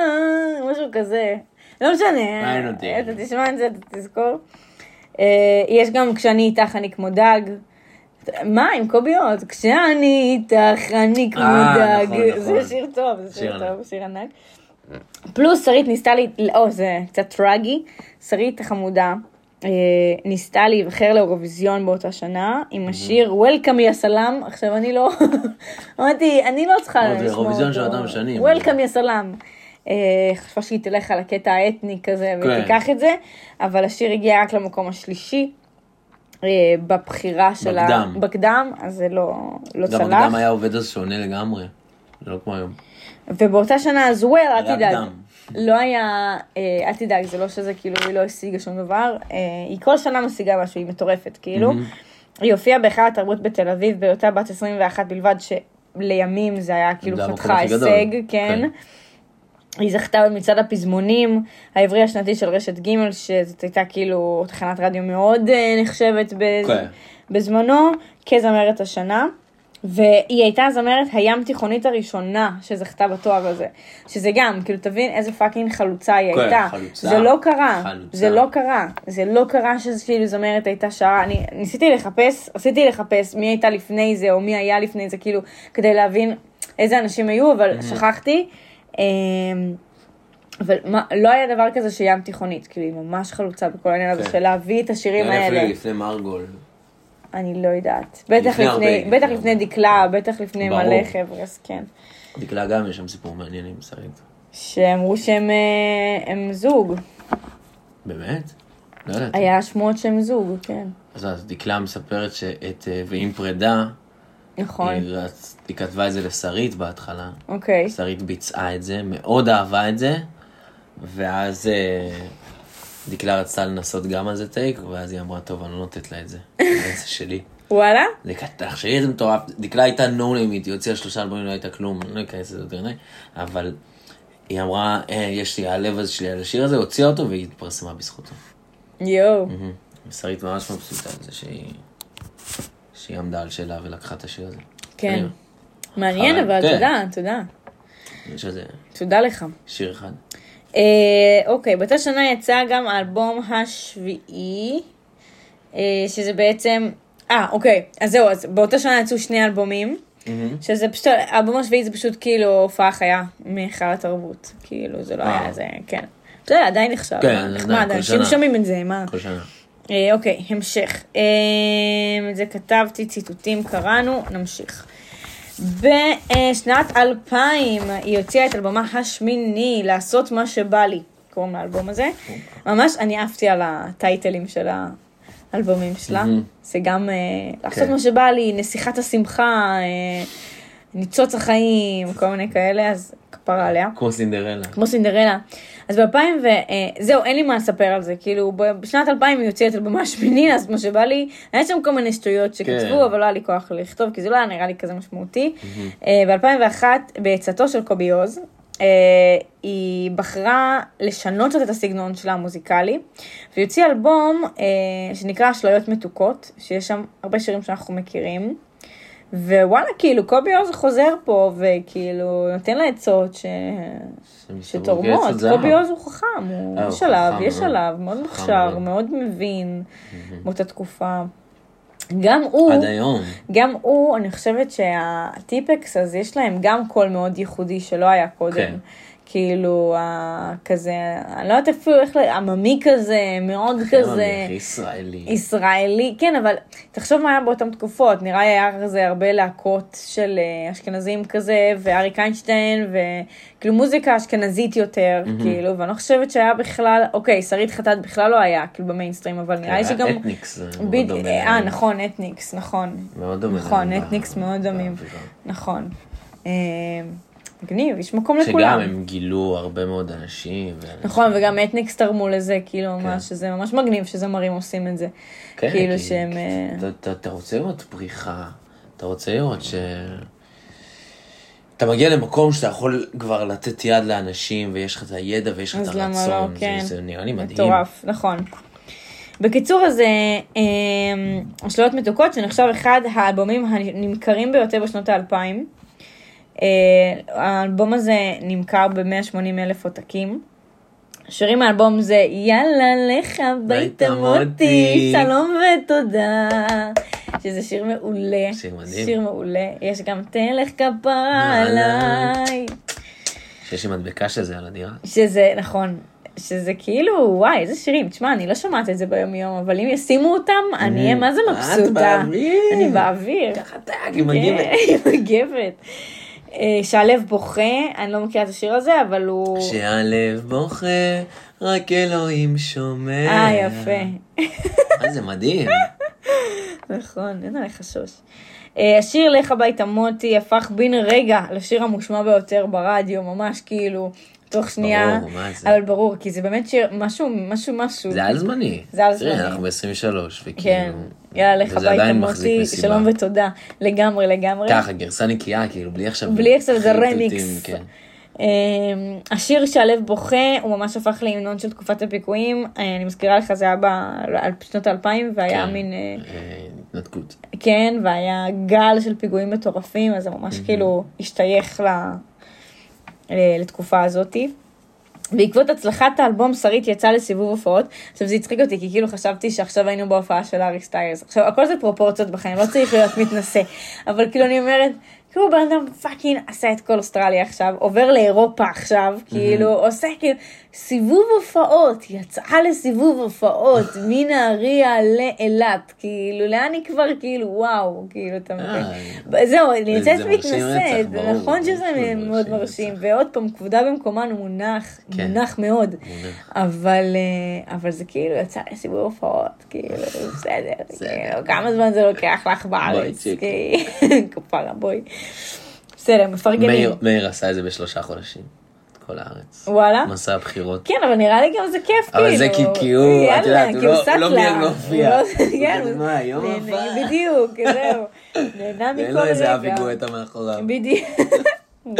משהו כזה. לא משנה. אתה תשמע את זה, אתה תזכור. אה, יש גם כשאני איתך אני כמו דג. מה, עם קובי עוד? כשאני איתך אני כמו אה, דג. נכון, זה נכון. שיר טוב, זה שיר. טוב, שיר ענק. פלוס שרית ניסתה לי, או זה קצת טרגי, שרית החמודה אה, ניסתה להיבחר לאירוויזיון באותה שנה עם השיר Welcome יא סלאם, עכשיו אני לא, (laughs) אמרתי, אני לא צריכה זה לשמוע אותו. אירוויזיון של אותם שנים. Welcome יא סלאם. חשבה שהיא תלך על הקטע האתני כזה כן. ותיקח את זה, אבל השיר הגיע רק למקום השלישי. אה, בבחירה שלה, בקדם. בקדם, אז זה לא, לא גם צלח. הקדם היה עובד אז שונה לגמרי. זה לא כמו היום. ובאותה שנה אז וול, אל תדאג. לא היה, אה, אל תדאג, זה לא שזה כאילו היא לא השיגה שום דבר. אה, היא כל שנה משיגה משהו, היא מטורפת, כאילו. היא הופיעה בהיכל התרבות בתל אביב בהיותה בת 21 בלבד, שלימים זה היה כאילו חתיכה. הישג, כן. כן. היא זכתה במצעד הפזמונים העברי השנתי של רשת ג', שזאת הייתה כאילו תחנת רדיו מאוד אה, נחשבת בז... כן. בזמנו, כזמרת השנה. והיא הייתה הזמרת הים תיכונית הראשונה שזכתה בתואר הזה. שזה גם, כאילו, תבין איזה פאקינג חלוצה היא כן, הייתה. חלוצה. זה לא קרה. חלוצה. זה לא קרה. זה לא קרה שכאילו זמרת הייתה שרה. אני ניסיתי לחפש, רציתי לחפש מי הייתה לפני זה, או מי היה לפני זה, כאילו, כדי להבין איזה אנשים היו, אבל שכחתי. אמ, אבל מה, לא היה דבר כזה שים תיכונית, כאילו, היא ממש חלוצה בכל העניין הזה כן. של להביא את השירים האלה. אפילו לפני מרגול. אני לא יודעת. בטח לפני בטח לפני לפני. דקלה, בטח לפני. מלא חבר'ה, אז כן. דקלה גם יש שם סיפור מעניין עם שרית. שאמרו שהם אה, הם זוג. באמת? לא ידעתי. היה שמועות שהם זוג, כן. אז אז דקלה מספרת שאת אה, ועם פרידה, נכון. היא רצ- היא כתבה את זה לשרית בהתחלה. אוקיי. שרית ביצעה את זה, מאוד אהבה את זה, ואז אה, דקלה רצתה לנסות גם על זה טייק, ואז היא אמרה, טוב, אני לא נותנת לה את זה. (laughs) זה שלי. וואלה? זה קטע, תחשבי איזה מטורף. דקלה הייתה נו לימיט, היא הוציאה שלושה אלבומים, לא הייתה כלום, אני לא אכנס לזה יותר מדי, אבל היא אמרה, אה, יש לי, הלב הזה שלי על השיר הזה, הוציאה אותו והיא התפרסמה בזכותו. יואו. מהמם. שרית ממש מבסוטה על זה שהיא, שהיא עמדה על שלה ולקחה את השיר הזה. כן. מעניין, אבל כן. תודה, תודה. יש איזה תודה לך. שיר אחד. אה, אוקיי, באותה שנה יצא גם האלבום השביעי, אה, שזה בעצם... אה, אוקיי, אז זהו, אז באותה שנה יצאו שני אלבומים, שזה פשוט, האלבום השביעי זה פשוט כאילו הופעה חיה מהיכל התרבות. כאילו, זה לא אה. היה זה, כן. אתה יודע, עדיין נחשב, כן, נחמד, אנשים. שומעים את זה, מה? כל שנה. אה, אוקיי, המשך. אה, את זה כתבתי, ציטוטים קראנו, נמשיך. בשנת 2000 היא הוציאה את אלבומה השמיני, לעשות מה שבא לי, קוראים לאלבום הזה. ממש, אני עפתי על הטייטלים של האלבומים שלה. זה גם אה, לעשות כן. מה שבא לי, נסיכת השמחה, אה, ניצוץ החיים, כל מיני כאלה, אז כפרה עליה. כמו סינדרלה. כמו סינדרלה. אז ב-2000 ו... אה, זהו, אין לי מה לספר על זה. כאילו, בשנת 2000 היא הוציאה את אלבומה השמיני, אז מה שבא לי, היה שם כל מיני שטויות שכתבו, כן. אבל לא היה לי כוח לכתוב, כי זה לא היה נראה לי כזה משמעותי. ב-2001, בעצתו של קובי עוז, אה, היא בחרה לשנות קצת את הסגנון שלה המוזיקלי, והיא הוציאה אלבום אה, שנקרא אשליות מתוקות, שיש שם הרבה שירים שאנחנו מכירים. ווואלה, כאילו, קובי עוז חוזר פה, וכאילו, נותן לה עצות ש... שתורמות. קובי עוז הוא חכם, הוא- אה, יש עליו, יש. עליו, מאוד מוכשר, מאוד. מבין באותה תקופה. גם הוא, עד היום. גם הוא, אני חושבת שהטיפקס, אז יש להם גם קול מאוד ייחודי שלא היה קודם. כן. כאילו, כזה, אני לא יודעת אפילו איך, עממי כזה, מאוד כזה. ישראלי. ישראלי, כן, אבל תחשוב מה היה באותן תקופות, נראה לי היה כזה הרבה להקות של אה, אשכנזים כזה, ואריק איינשטיין, וכאילו מוזיקה אשכנזית יותר, כאילו, ואני לא חושבת שהיה בכלל, אוקיי, שרית חטאת בכלל לא היה, כאילו במיינסטרים, אבל נראה לי היה שגם... אתניקס, זה מאוד בד- דומה אה. נכון, אתניקס, נכון. מאוד דומה. נכון, אתניקס ב- מאוד דומים. נכון. אה, מגניב, יש מקום שגם לכולם. הם גילו הרבה מאוד אנשים. נכון, וגם אתניקס תרמו לזה, כאילו, כן. ממש, שזה ממש מגניב שזמרים עושים את זה. כן, כאילו כי- שהם... כי אה, אתה- אתה- רוצה לראות פריחה, אתה רוצה לראות ש... אתה מגיע למקום שאתה יכול כבר לתת יד לאנשים, ויש לך את הידע ויש לך את אז למה הרצון. לא, זה- כן. זה נראה לי מדהים. מטורף, נכון. בקיצור, אז אה, אה, אשליות מתוקות, שנחשב אחד האלבומים הנמכרים ביותר בשנות האלפיים. אה, האלבום הזה נמכר ב-180 אלף עותקים. שירים מהאלבום זה יאללה לך הביתה מוטי. שלום ותודה. שזה שיר מעולה. שיר מדהים. שיר מעולה. יש גם תן לך כפרה עליי. שיש לי מדבקה של זה על הדירה. שזה, נכון, שזה כאילו, וואי, איזה שירים. תשמע, אני לא שומעת את זה ביום יום, אבל אם ישימו אותם, אני אהיה מה זה את מבסוטה. באוויר. אני באוויר. ככה טאק, היא מגיבת. כן, היא מגבת. אה, שהלב בוכה, אני לא מכירה את השיר הזה, אבל הוא... שהלב בוכה, רק אלוהים שומע. אה, יפה. אה, זה מדהים. (laughs) נכון, אין עליך שוש. אה, השיר לך הביתה מוטי הפך בן רגע לשיר המושמע ביותר ברדיו, ממש כאילו, תוך שנייה. ברור, מה זה? אבל ברור, כי זה באמת שיר, משהו, משהו, משהו. זה על זמני. זה על זמני. תראי, אנחנו ב-23, וכאילו... כן, יאללה, לך הביתה מוטי. שלום ותודה. לגמרי, לגמרי. ככה, גרסה נקייה, כאילו, בלי עכשיו... בלי עכשיו חיטוטים, רמיקס. כן. אמ, השיר שהלב בוכה, הוא ממש הפך להמנון של תקופת הפיגועים. אה, אני מזכירה לך, זה היה בשנות האלפיים, והיה כן, מין... אה, אה, התנתקות. כן, והיה גל של פיגועים מטורפים, אז זה ממש כאילו השתייך ל... ל- לתקופה הזאתי. בעקבות הצלחת האלבום שרית יצא לסיבוב הופעות. עכשיו זה הצחיק אותי כי כאילו חשבתי שעכשיו היינו בהופעה של הארי סטיילס. עכשיו הכל זה פרופורציות בחיים, לא צריך להיות מתנשא. אבל כאילו אני אומרת, כאילו בן אדם fucking עשה את כל אוסטרליה עכשיו, עובר לאירופה עכשיו, כאילו עושה כאילו סיבוב הופעות, יצאה לסיבוב הופעות (laughs) מנהריה לאילת, כאילו לאן היא כבר כאילו וואו, כאילו אתה מבין. זהו, אני מרשים מתנשאת, נכון שזה מאוד מרשים. ועוד פעם כבודה במקומן הוא מונח, כן. מונח מאוד. אבל אה, אבל זה כאילו יצא לסיבוב הופעות, כאילו (laughs) בסדר. כאילו, כמה זמן זה לוקח לך בארץ. כי- (laughs) כפרה בואי. בסדר, מפרגנים. מאיר עשה את זה בשלושה חודשים. כל הארץ. וואלה? מסע הבחירות. כן, אבל נראה לי גם זה כיף, כאילו. אבל זה כי- כי הוא, את יודעת, הוא כי לא- לא מיהר להופיע. הוא לא- הוא כן, הוא- "מה, היום הבא?" בדיוק, (laughs) זהו. נהנה מכל רגע. ואין לו איזה אבי גואטה מאחוריו. בדיוק. (laughs)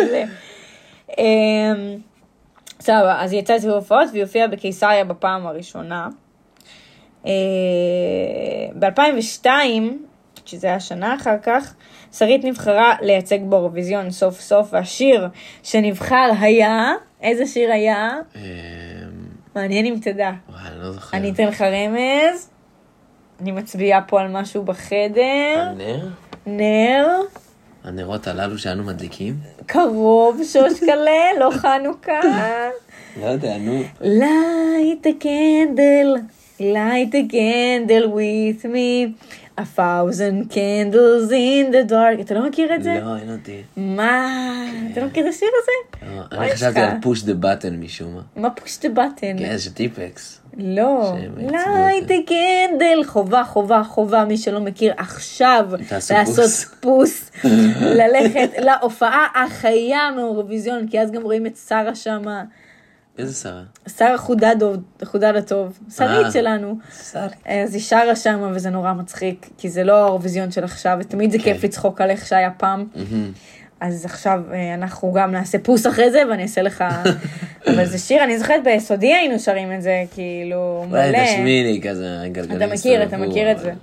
אמ, סבבה, אז היא יצאה לסיבוב הופעות והיא הופיעה בקיסריה בפעם הראשונה. ב-2002, שזה היה שנה אחר כך, שרית נבחרה לייצג באירוויזיון סוף סוף, והשיר שנבחר היה, איזה שיר היה? אמ, מעניין אם תדע. וואי, אני לא זוכר. אני אתן לך רמז. אני מצביעה פה על משהו בחדר. הנר? נר. הנרות הללו שאנו מדליקים? קרוב שושקלה, לא חנוכה. (laughs) לא יודע, נו. light a candle, light a candle with me, a thousand candles in the dark. אתה לא מכיר את זה? לא, אין אותי. מה? אתה לא מכיר את השיר הזה? לא, אני חשבתי? על push the button משום מה. מה push the button? כן, זה טיפקס. לא, a candle, חובה, חובה, חובה, מי שלא מכיר עכשיו, לעשות פוס. פוס, ללכת (laughs) להופעה החיה מאירוויזיון, כי אז גם רואים את שרה שמה, איזה שרה? שרה חודדו, חודד הטוב, שרית אה. שלנו. שרה. אז היא שרה שמה וזה נורא מצחיק, כי זה לא האירוויזיון של עכשיו, ותמיד זה כן. כיף לצחוק על איך שהיה פעם. אז עכשיו אה, אנחנו גם נעשה פוס אחרי זה ואני אעשה לך, (laughs) אבל זה שיר, אני זוכרת ביסודי היינו שרים את זה, כאילו מלא. תשמיעי לי כזה, גלגלים אתה מכיר, אתה מכיר את זה.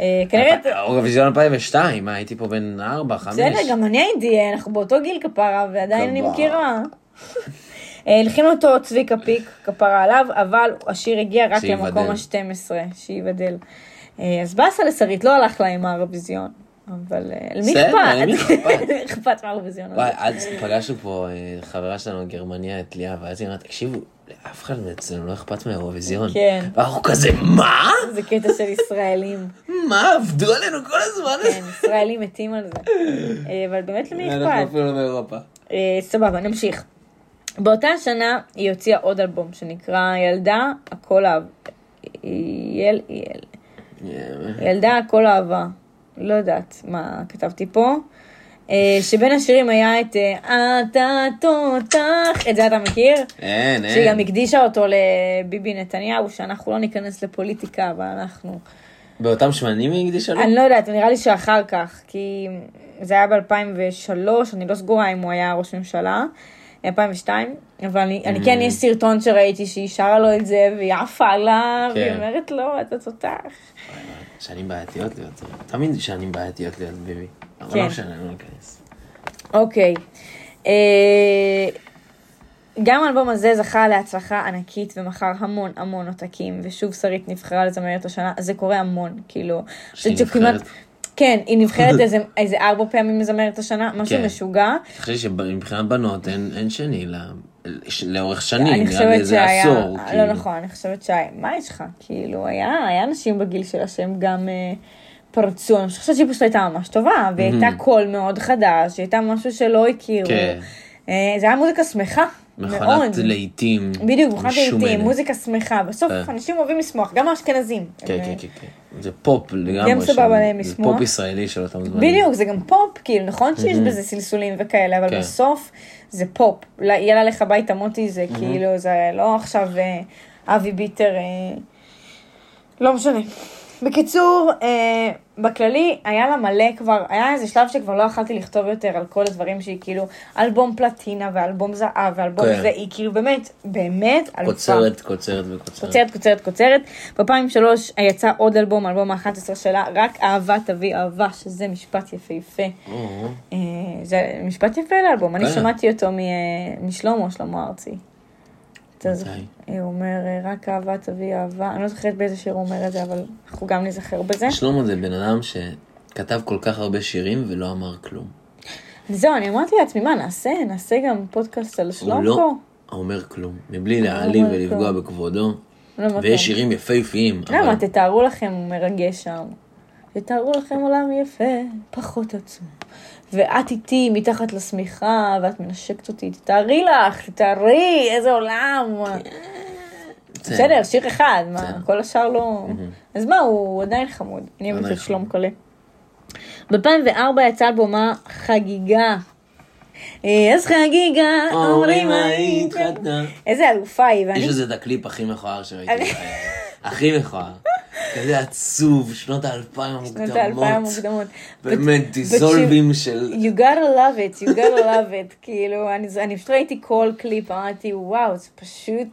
אה, כנראה, אירוויזיון 2002, מה, הייתי פה בן 4, 5? בסדר, גם אני הייתי, אנחנו באותו גיל כפרה, ועדיין אני. מכירה. אה, הלחין אותו צביקה פיק, כפרה עליו, אבל השיר הגיע רק. למקום ה-12, שייבדל. אה, אז באסה לשרית, לא הלך לה עם האירוויזיון. אבל אה, למי אכפת? למי (laughs) אכפת? מהאירוויזיון הזה. וואי, אז פגשנו פה חברה שלנו גרמניה, את ליה, ואז היא אמרה, תקשיבו, לאף אחד אצלנו לא אכפת מהאירוויזיון. כן. ואנחנו כזה, מה? זה קטע של ישראלים. (laughs) מה, עבדו עלינו כל הזמן? כן, ישראלים מתים על זה. אבל באמת למי אנחנו אכפת? אפילו לא באירופה. סבבה, נמשיך. באותה שנה היא הוציאה עוד אלבום שנקרא ילדה הכל אהב. יל, יל, ילדה הכל אהבה. לא יודעת מה כתבתי פה. אה, שבין השירים היה את אה, אתה תותח, את זה אתה מכיר? אין, שהיא גם אין. הקדישה אותו לביבי נתניהו, שאנחנו לא ניכנס לפוליטיקה, אבל אנחנו... באותם שמנים היא הקדישה לו? אני לא יודעת, נראה לי שאחר כך, כי זה היה ב-2003, אני לא סגורה אם הוא היה ראש ממשלה, 2002, אבל אני, אני Mm. כן, יש סרטון שראיתי שהיא שרה לו את זה, והיא עפה עליו, כן. והיא אומרת לו, אתה תותח. שנים בעייתיות להיות, תמיד שנים בעייתיות להיות ביבי. אבל כן. לא משנה, לא ניכנס. אוקיי. אה, גם האלבום הזה זכה להצלחה ענקית ומכר המון המון עותקים, ושוב שרית נבחרה לזמרת השנה, זה קורה המון, כאילו. שהיא נבחרת? כן, היא נבחרת (laughs) איזה, איזה ארבע פעמים לזמרת השנה, משהו כן. משוגע. חושב שמבחינת בנות אין אין שני ל- ש- לאורך שנים, אני נראה לי איזה שהיה, עשור. לא כאילו. נכון, אני חושבת שהיה, מה יש לך? כאילו, היה, היה אנשים בגיל שלה שהם גם אה, פרצו, אני חושבת שהיא פשוט הייתה ממש טובה, והיא הייתה קול מאוד חדש, היא הייתה משהו שלא הכירו. כן. אה, זה היה מוזיקה שמחה. מכונת להיטים. בדיוק, מכונת. להיטים, מוזיקה שמחה, בסוף כן. אנשים אוהבים לשמוח, גם האשכנזים. כן, הם, כן, אה, כן, כן. זה פופ לגמרי. סבבה שם. להם זה לשמוח. פופ ישראלי של אותם זמנים. בדיוק, זה גם פופ, כאילו, נכון שיש בזה סלסולים וכאלה, אבל כן. בסוף זה פופ. יאללה לך ביתה מוטי זה כאילו, זה לא עכשיו אה, אבי ביטר, אה, לא משנה. בקיצור, אה, בכללי היה לה מלא כבר, היה איזה שלב שכבר לא יכלתי לכתוב יותר על כל הדברים שהיא כאילו, אלבום פלטינה ואלבום זהב ואלבום כן. זה, היא כאילו באמת, באמת אלופה. קוצרת, קוצרת וקוצרת. קוצרת, קוצרת, קוצרת. ב-2003 יצא עוד אלבום, אלבום ה-11 שלה, רק אהבה תביא אהבה, שזה משפט יפהפה. או, אה, זה משפט יפה לאלבום, אני כן. שמעתי אותו מ- משלמה, שלמה ארצי. מתי? הוא אומר, רק אהבה תביא אהבה, אני לא זוכרת באיזה שיר הוא אומר את זה, אבל אנחנו גם נזכר בזה. שלמה זה בן אדם שכתב כל כך הרבה שירים ולא אמר כלום. זהו, אני אמרתי לעצמי, מה, נעשה, נעשה גם פודקאסט על שלמה? הוא לא אומר כלום, מבלי להעליב אומר ולפגוע. בכבודו. לא. ויש שירים יפהפיים. למה? אבל- תתארו לכם, הוא מרגש שם. תתארו לכם עולם יפה, פחות עצום. ואת איתי מתחת לשמיכה, ואת מנשקת אותי, תתארי לך, תתארי, איזה עולם. זה- בסדר, שיר אחד, מה, בסדר. כל השאר לא... אז מה, הוא עדיין חמוד. אני אוהבת את שלום קלה. ב-2004 יצא אלבומה חגיגה. אה, אז חגיגה, אומרים היית... התחתנה. איזה אלופה היא, ואני... יש לזה את הקליפ הכי מכוער שראיתי. הכי מכוער. כזה עצוב, שנות האלפיים שנות המוקדמות. האלפיים המוקדמות. באמת, דיזולבים של... You gotta love it, you gotta love it. (laughs) כאילו, אני, אני פשוט ראיתי כל קליפ, אמרתי, וואו, זה פשוט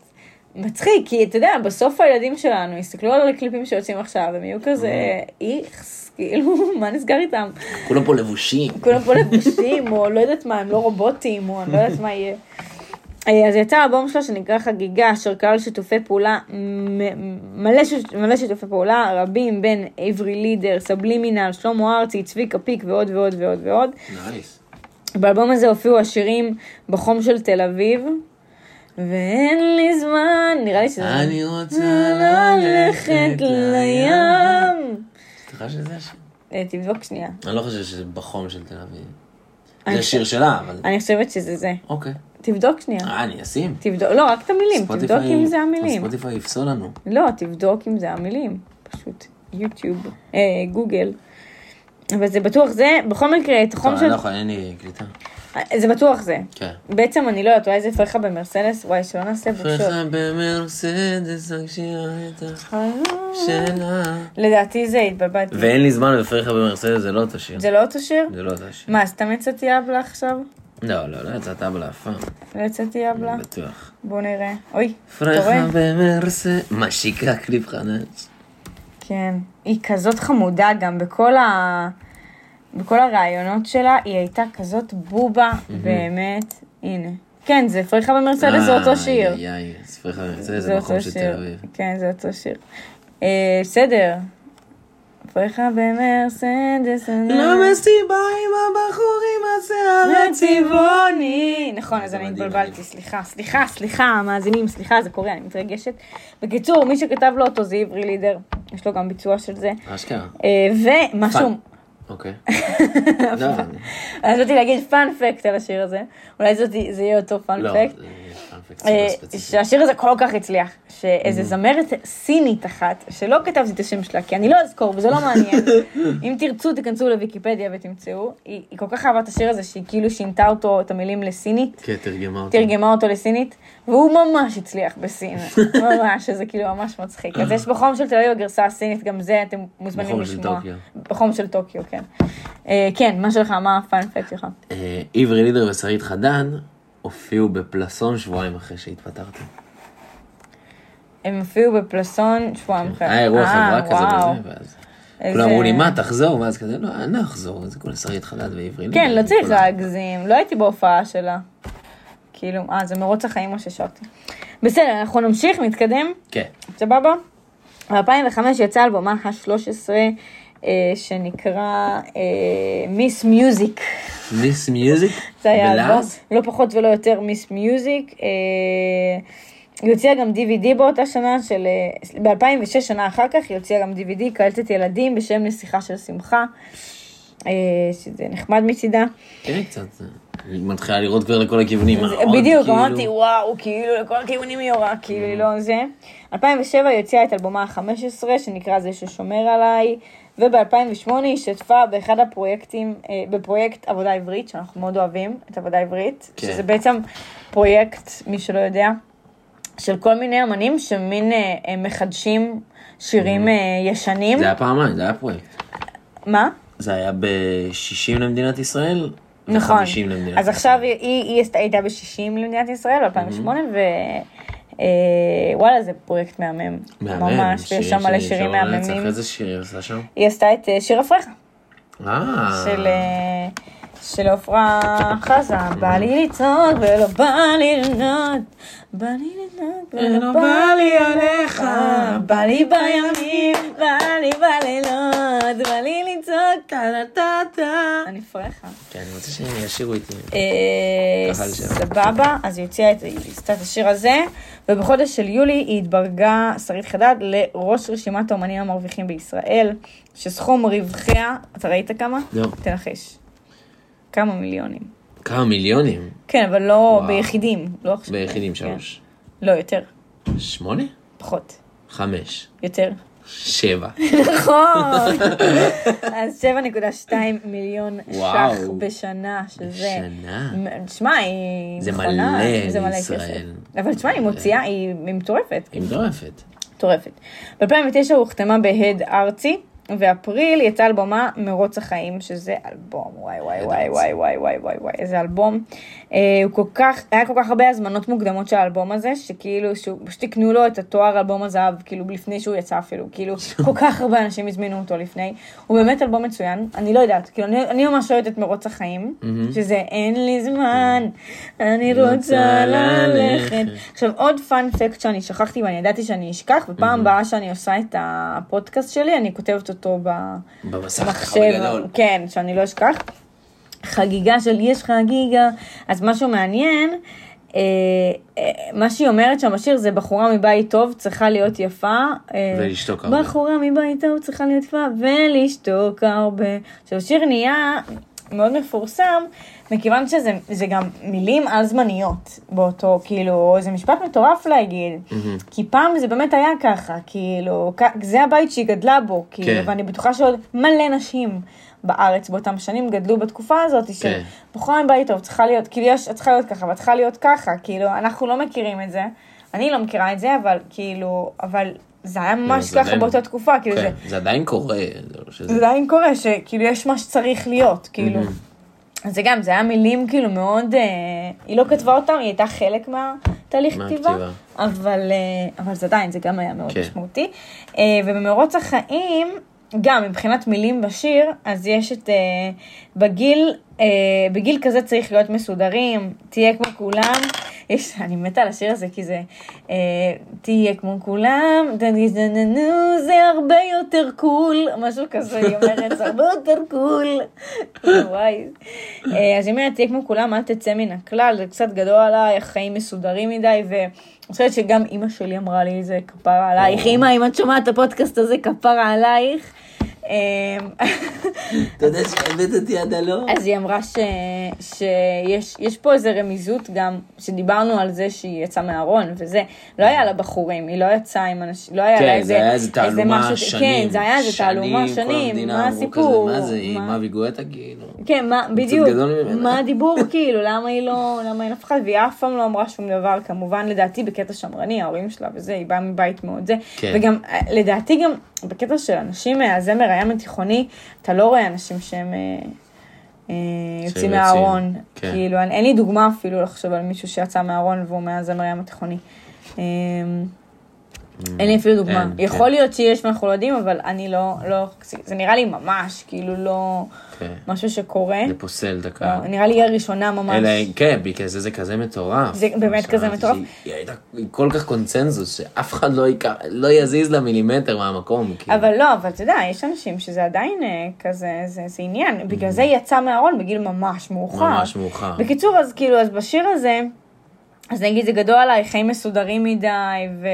מצחיק, כי אתה יודע, בסוף הילדים שלנו יסתכלו על הקליפים שיוצאים עכשיו, הם יהיו כזה, איכס, כאילו, (laughs) מה נסגר איתם? כולם פה לבושים. כולם פה לבושים, או לא יודעת מה, הם לא רובוטים, או אני לא יודעת מה יהיה. (laughs) אה, אז יצא האלבום שלה שנקרא חגיגה, אשר כלל שיתופי פעולה, מלא, ש- מלא שיתופי פעולה, רבים בין עברי לידר, סבלימינל, שלמה ארצי, צביקה פיק ועוד ועוד ועוד ועוד. nice. באלבום הזה הופיעו השירים בחום של תל אביב, ואין לי זמן, נראה לי שזה... אני רוצה ללכת לים. סליחה שזה השיר? אה, תבדוק שנייה. אני לא חושב שזה בחום של תל אביב. זה שיר שלה, אבל... אני חושבת שזה זה. אוקיי. תבדוק שנייה. אה, אני אשים. תבדוק, לא, רק את המילים, תבדוק אם זה המילים. ספוטיפיי יפסול לנו. לא, תבדוק אם זה המילים, פשוט יוטיוב, אה, גוגל. אבל זה בטוח זה, בכל מקרה, את החום טוב, של... אני לא יכול, אין לי קליטה. זה בטוח זה. כן. בעצם אני לא יודעת, אולי זה פרחה במרסדס, וואי, שלא נעשה בושות. פרחה במרסדס, הגשירה את השאלה. לדעתי זה התבלבלתי. ואין לי זמן ופרחה במרסדס זה לא אותו שיר. זה לא אותו שיר? זה לא אותו שיר. מה, סתם יצאתי אבלה עכשיו? לא, לא, לא יצאת אבלה אף פעם. לא יצאתי אבלה? בטוח. בוא נראה. אוי, אתה פרחה רואה? במרסדס. משיקה קליפ חדש. כן. היא כזאת חמודה גם בכל ה... בכל הראיונות שלה, היא הייתה כזאת בובה, באמת. הנה. כן, זה פרחה במרסדס, זה אותו שיר. איי, איי, אז פרחה במרסדס זה מקום של תל אביב. כן, זה אותו שיר. אה, בסדר. פרחה במרסדס. לא מסיבה עם הבחורים השיער הצבעוני. נכון, אז זה אני התבלבלתי. סליחה, סליחה, סליחה, מאזינים, סליחה, זה קורה, אני מתרגשת. בקיצור, מי שכתב לו אותו זה עברי לידר, יש לו גם ביצוע של זה. אשכרה. אה, ומשהו. אוקיי. (laughs) לא, אז רציתי להגיד פאנפקט על השיר הזה, אולי זה יהיה אותו פאנפקט. שהשיר הזה כל כך הצליח, שאיזה זמרת סינית אחת, שלא כתבתי את השם שלה, כי אני לא אזכור וזה לא מעניין, (laughs) אם תרצו תיכנסו לוויקיפדיה ותמצאו, היא היא כל כך אהבה את השיר הזה שהיא כאילו שינתה אותו, את המילים לסינית, כן, תרגמה אותו. תרגמה אותו לסינית, והוא ממש הצליח בסין, (laughs) ממש, שזה כאילו ממש מצחיק. אז יש בחום של תל אביב הגרסה הסינית, גם זה אתם מוזמנים בחום של לשמוע. טוקיו. בחום של טוקיו, כן. אה, כן, מה שלך, מה הפאנפקט שלך? אה, עברי לידר ושרית חדד הופיעו בפלסון שבועיים אחרי שהתפטרתם. הם הופיעו בפלסון שבועיים אחרי. היה אירוע אה, חברה כזה. וזה, ואז כולם אמרו לי, מה, תחזור? ואז כזה, לא, אני לא אחזור, זה כולה שרית חדד ועברי לידר. כן, לא צריך להגזים, לא הייתי בהופעה שלה. כאילו, אה, זה מרוץ החיים מה ששרתי. בסדר, אנחנו נמשיך, נתקדם, כן. סבבה? ב-2005 יצא אלבומה ה-13, אה, שנקרא מיס מיוזיק. מיס מיוזיק? זה היה אלבום, בלעז? לא פחות ולא יותר מיס מיוזיק. אה, היא הוציאה גם DVD באותה שנה של, ב-2006 שנה אחר כך היא הוציאה גם DVD, קלטת ילדים בשם נסיכה של שמחה, אה, שזה נחמד מצידה. כן, קצת. אני מתחילה לראות כבר לכל הכיוונים. בדיוק, כאילו? אמרתי וואו, כאילו לכל הכיוונים היא יורה, כאילו היא לא זה. 2007 היא הוציאה את אלבומה ה-15 שנקרא זה ששומר עליי, וב-2008 היא השתתפה באחד הפרויקטים, אה, בפרויקט עבודה עברית, שאנחנו מאוד אוהבים את עבודה עברית, כן. שזה בעצם פרויקט, מי שלא יודע, של כל מיני אמנים שמין אה, אה, מחדשים שירים אה, ישנים. זה היה פעמיים, זה היה פרויקט. מה? זה היה ב-60 למדינת ישראל, נכון. ו-50 למדינת ישראל. אז עכשיו היא, הייתה ב-60 למדינת ישראל, ב-2008, ו... אה, וואלה, זה פרויקט מהמם. מהמם, ממש, ויש שם מלא שירים. מהממים. איזה שיר היא עושה שם? היא עשתה את אה, שיר אפריך, אה. של... של עפרה חזה, בא לי לצעוק ולא בא לי לנות, בא לי לנות ולא בא לי עליך, בא לי בימים, בא לי בלילות, בא לי לצעוק טה טה טה. אני פרחה. כן, אני רוצה שהם ישירו איתי. סבבה, אז היא הוציאה את השיר הזה, ובחודש של יולי היא התברגה, שרית חדד, לראש רשימת האומנים המרוויחים בישראל, שסכום רווחיה, אתה ראית כמה? לא. תנחש. כמה מיליונים. כמה מיליונים? כן, אבל לא וואו. ביחידים. לא עכשיו. ביחידים כן. שלוש. לא, יותר. שמונה? פחות. חמש. יותר. שבע. נכון. אז 7.2 מיליון וואו. ש"ח בשנה, שזה... בשנה? תשמע, היא זה נכונה, מלא זה מלא לישראל. כסף. אבל תשמע, היא מוציאה, היא מטורפת. היא מטורפת. מטורפת. ב-2009 הוא הוחתמה בהד ארצי, ואפריל יצא אלבומה מרוץ החיים, שזה אלבום, וואי וואי. וואי וואי וואי וואי וואי, איזה אלבום. אה, הוא כל כך, היה כל כך הרבה הזמנות מוקדמות של האלבום הזה, שכאילו, פשוט תקנו לו את התואר אלבום הזהב, כאילו, לפני שהוא יצא אפילו, כאילו, (laughs) כל כך הרבה אנשים הזמינו אותו לפני. הוא באמת אלבום מצוין, אני לא יודעת, כאילו, אני, אני ממש אוהבת את מרוץ החיים, שזה אין לי זמן, אני רוצה ללכת. עכשיו, עוד פאנפקט שאני שכחתי ואני ידעתי שאני אשכח, בפעם הבאה שאני עושה את הפודקאסט שלי, אני כותבת אותו במסך במחשב. כן, שאני לא אשכח. חגיגה של יש חגיגה, אז משהו מעניין, אה, אה, מה שהיא אומרת שם בשיר זה בחורה מבית טוב צריכה להיות יפה. אה, ולשתוק הרבה. בחורה מבית טוב צריכה להיות יפה ולשתוק הרבה. עכשיו, השיר נהיה מאוד מפורסם, מכיוון שזה זה גם מילים על זמניות באותו, כאילו, זה משפט מטורף להגיד. כי פעם זה באמת היה ככה, כאילו, זה הבית שהיא גדלה בו, כאילו, כן. ואני בטוחה שעוד מלא נשים בארץ באותם שנים גדלו בתקופה הזאת, של כן. בחורה מבית טוב צריכה להיות, כאילו, יש, את צריכה להיות ככה, ואת צריכה להיות ככה, כאילו, אנחנו לא מכירים את זה, אני לא מכירה את זה, אבל כאילו, אבל זה היה ממש זה ככה עדיין- באותה תקופה, כאילו, זה... כן, זה עדיין קורה. זה לא שזה- זה עדיין קורה, שכאילו יש מה שצריך להיות, כאילו. אז זה גם, זה היה מילים כאילו מאוד, אה, היא לא כתבה אותם, היא הייתה חלק מהתהליך כתיבה. אבל, אה, אבל זה עדיין, זה גם היה מאוד כן. משמעותי. אה, ובמרוץ החיים, גם מבחינת מילים בשיר, אז יש את, אה, בגיל, אה, בגיל כזה צריך להיות מסודרים, תהיה כמו כולם. יש, אני מתה על השיר הזה, כי זה, אה, תהיה כמו כולם, דנדנדנדנו, זה הרבה יותר cool, משהו כזה, היא אומרת, זה הרבה יותר cool. וואי. אה, אז היא אומרת, תהיה כמו כולם, אל תצא מן הכלל, זה קצת גדול עליי, החיים מסודרים מדי, ואני חושבת שגם אימא שלי אמרה לי, זה כפרה עלייך, אימא, אם את שומעת את הפודקאסט הזה, כפרה עלייך. אה, אתה יודע שהבאת אותי עד הלום? אז היא אמרה ש, שיש יש פה איזה רמיזות גם, שדיברנו על זה שהיא יצאה מהארון וזה, לא היה לה בחורים, היא לא יצאה עם אנשים, לא היה כן, לה איזה, זה היה איזה תעלומה משהו- שנים. כן, זה היה איזה תעלומה שנים, מה הסיפור? מה זה, היא מאבי גואטה כאילו. כן, מה, בדיוק. מה הדיבור (laughs) כאילו, למה היא לא, למה אין אף אחד, והיא אף פעם לא אמרה שום דבר, כמובן לדעתי בקטע שמרני, ההורים שלה וזה, היא באה מבית מאוד זה, כן. וגם אה, לדעתי גם בקטע של אנשים מהזמר הים התיכוני, אתה לא רואה אנשים שהם אה, אה, יוצאים מהארון, כן. כאילו, אין אין לי דוגמה אפילו לחשוב על מישהו שיצא מהארון והוא מהזמר הים התיכוני. אין לי אפילו דוגמה. אין, יכול כן. להיות שיש ואנחנו לא יודעים, אבל אני לא, לא, זה נראה לי ממש, כאילו לא כן. משהו שקורה. זה פוסל את לא. נראה לי היא הראשונה ממש. אלא, כן, בגלל זה זה כזה מטורף. זה באמת כזה מטורף. היא הייתה כל כך קונצנזוס, שאף אחד לא ייקח- לא יזיז לה מילימטר מהמקום. כאילו. אבל לא, אבל אתה יודע, יש אנשים שזה עדיין אה, כזה, זה, זה עניין. בגלל זה היא יצאה מהארון בגיל ממש מאוחר. ממש מאוחר. בקיצור, אז כאילו, אז בשיר הזה, אז נגיד זה גדול עליי, חיים מסודרים מדי, ו...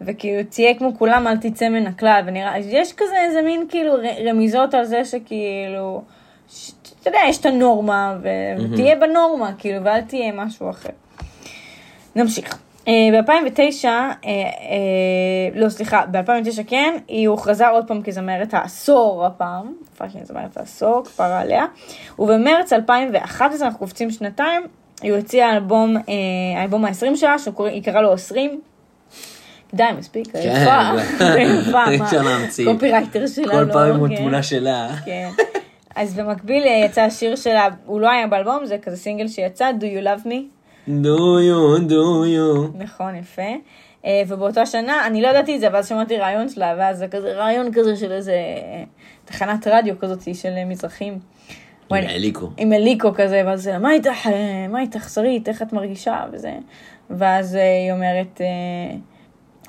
וכאילו תהיה כמו כולם, אל תצא מן הכלל, ונראה, יש כזה איזה מין כאילו רמיזות על זה שכאילו, ש... אתה יודע, יש את הנורמה, ו... ותהיה בנורמה, כאילו, ואל תהיה משהו אחר. נמשיך. ב-2009, לא סליחה, ב-2009 כן, היא הוכרזה עוד פעם כזמרת העשור הפעם, fucking זמרת העשור, כפרה עליה, ובמרץ 2011, אנחנו קופצים שנתיים, היא הוציאה אלבום, אה, האלבום ה-20 שלה, שהיא קראה לו 20. די, מספיק, כן, יפה, יפה. קופירייטר שלנו. כל פעם עם כן. התמונה שלה. כן. אז במקביל אה, יצא השיר שלה, הוא לא היה באלבום, זה כזה סינגל שיצא, Do You Love Me. דו יו, דו יו. נכון, יפה. אה, ובאותה שנה, אני לא ידעתי את זה, אבל אז שמעתי רעיון שלה, ואז זה כזה רעיון כזה של איזה אה, תחנת רדיו כזאת של אה, מזרחים. עם אליקו. עם אליקו כזה, ואז מה איתך, אה, מה איתך, שרית, איך את מרגישה, וזה. ואז אה, היא אומרת, אה,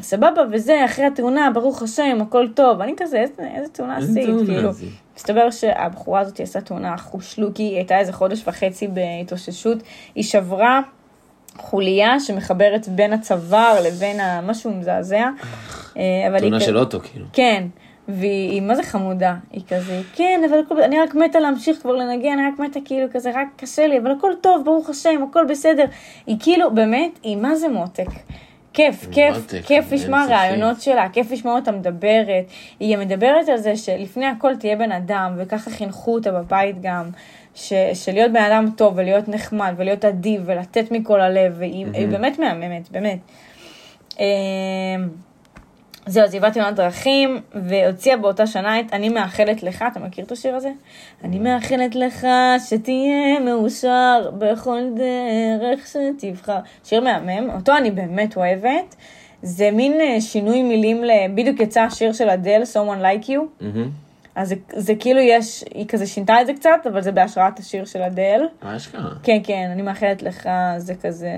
סבבה, וזה, אחרי התאונה, ברוך השם, הכל טוב. אני כזה, איזה, איזה תאונה עשית, כאילו. מסתבר שהבחורה הזאת עשה תאונה חושלוקי, היא הייתה איזה חודש וחצי בהתאוששות, היא שברה חוליה שמחברת בין הצוואר לבין. משהו מזעזע. תאונה של אוטו, כאילו. כן, והיא היא מה זה חמודה, היא כזה, כן, אבל הכל, אני רק מתה להמשיך כבר לנגן, אני רק מתה כאילו כזה, רק קשה לי, אבל הכל טוב, ברוך השם, הכל בסדר. היא כאילו, באמת, היא מה זה מותק. כיף, כיף, מותק, כיף לשמוע. רעיונות שלה, כיף לשמוע אותה מדברת. היא מדברת על זה שלפני הכל תהיה בן אדם, וככה חינכו אותה בבית גם, ש, שלהיות בן אדם טוב ולהיות נחמד ולהיות אדיב ולתת מכל הלב, והיא היא באמת מהממת, באמת. זהו, עברה תאונת דרכים, והוציאה באותה שנה את אני מאחלת לך, אתה מכיר את השיר הזה? אני מאחלת לך שתהיה מאושר בכל דרך שתבחר. שיר מהמם, אותו אני באמת אוהבת. זה מין אה, שינוי מילים, ל... בדיוק יצא השיר של אדל, Someone Like You. מהמם. אז זה, זה כאילו יש, היא כזה שינתה את זה קצת, אבל זה בהשראת השיר של אדל. מה אשכרה? כן, כן, אני מאחלת לך, זה כזה,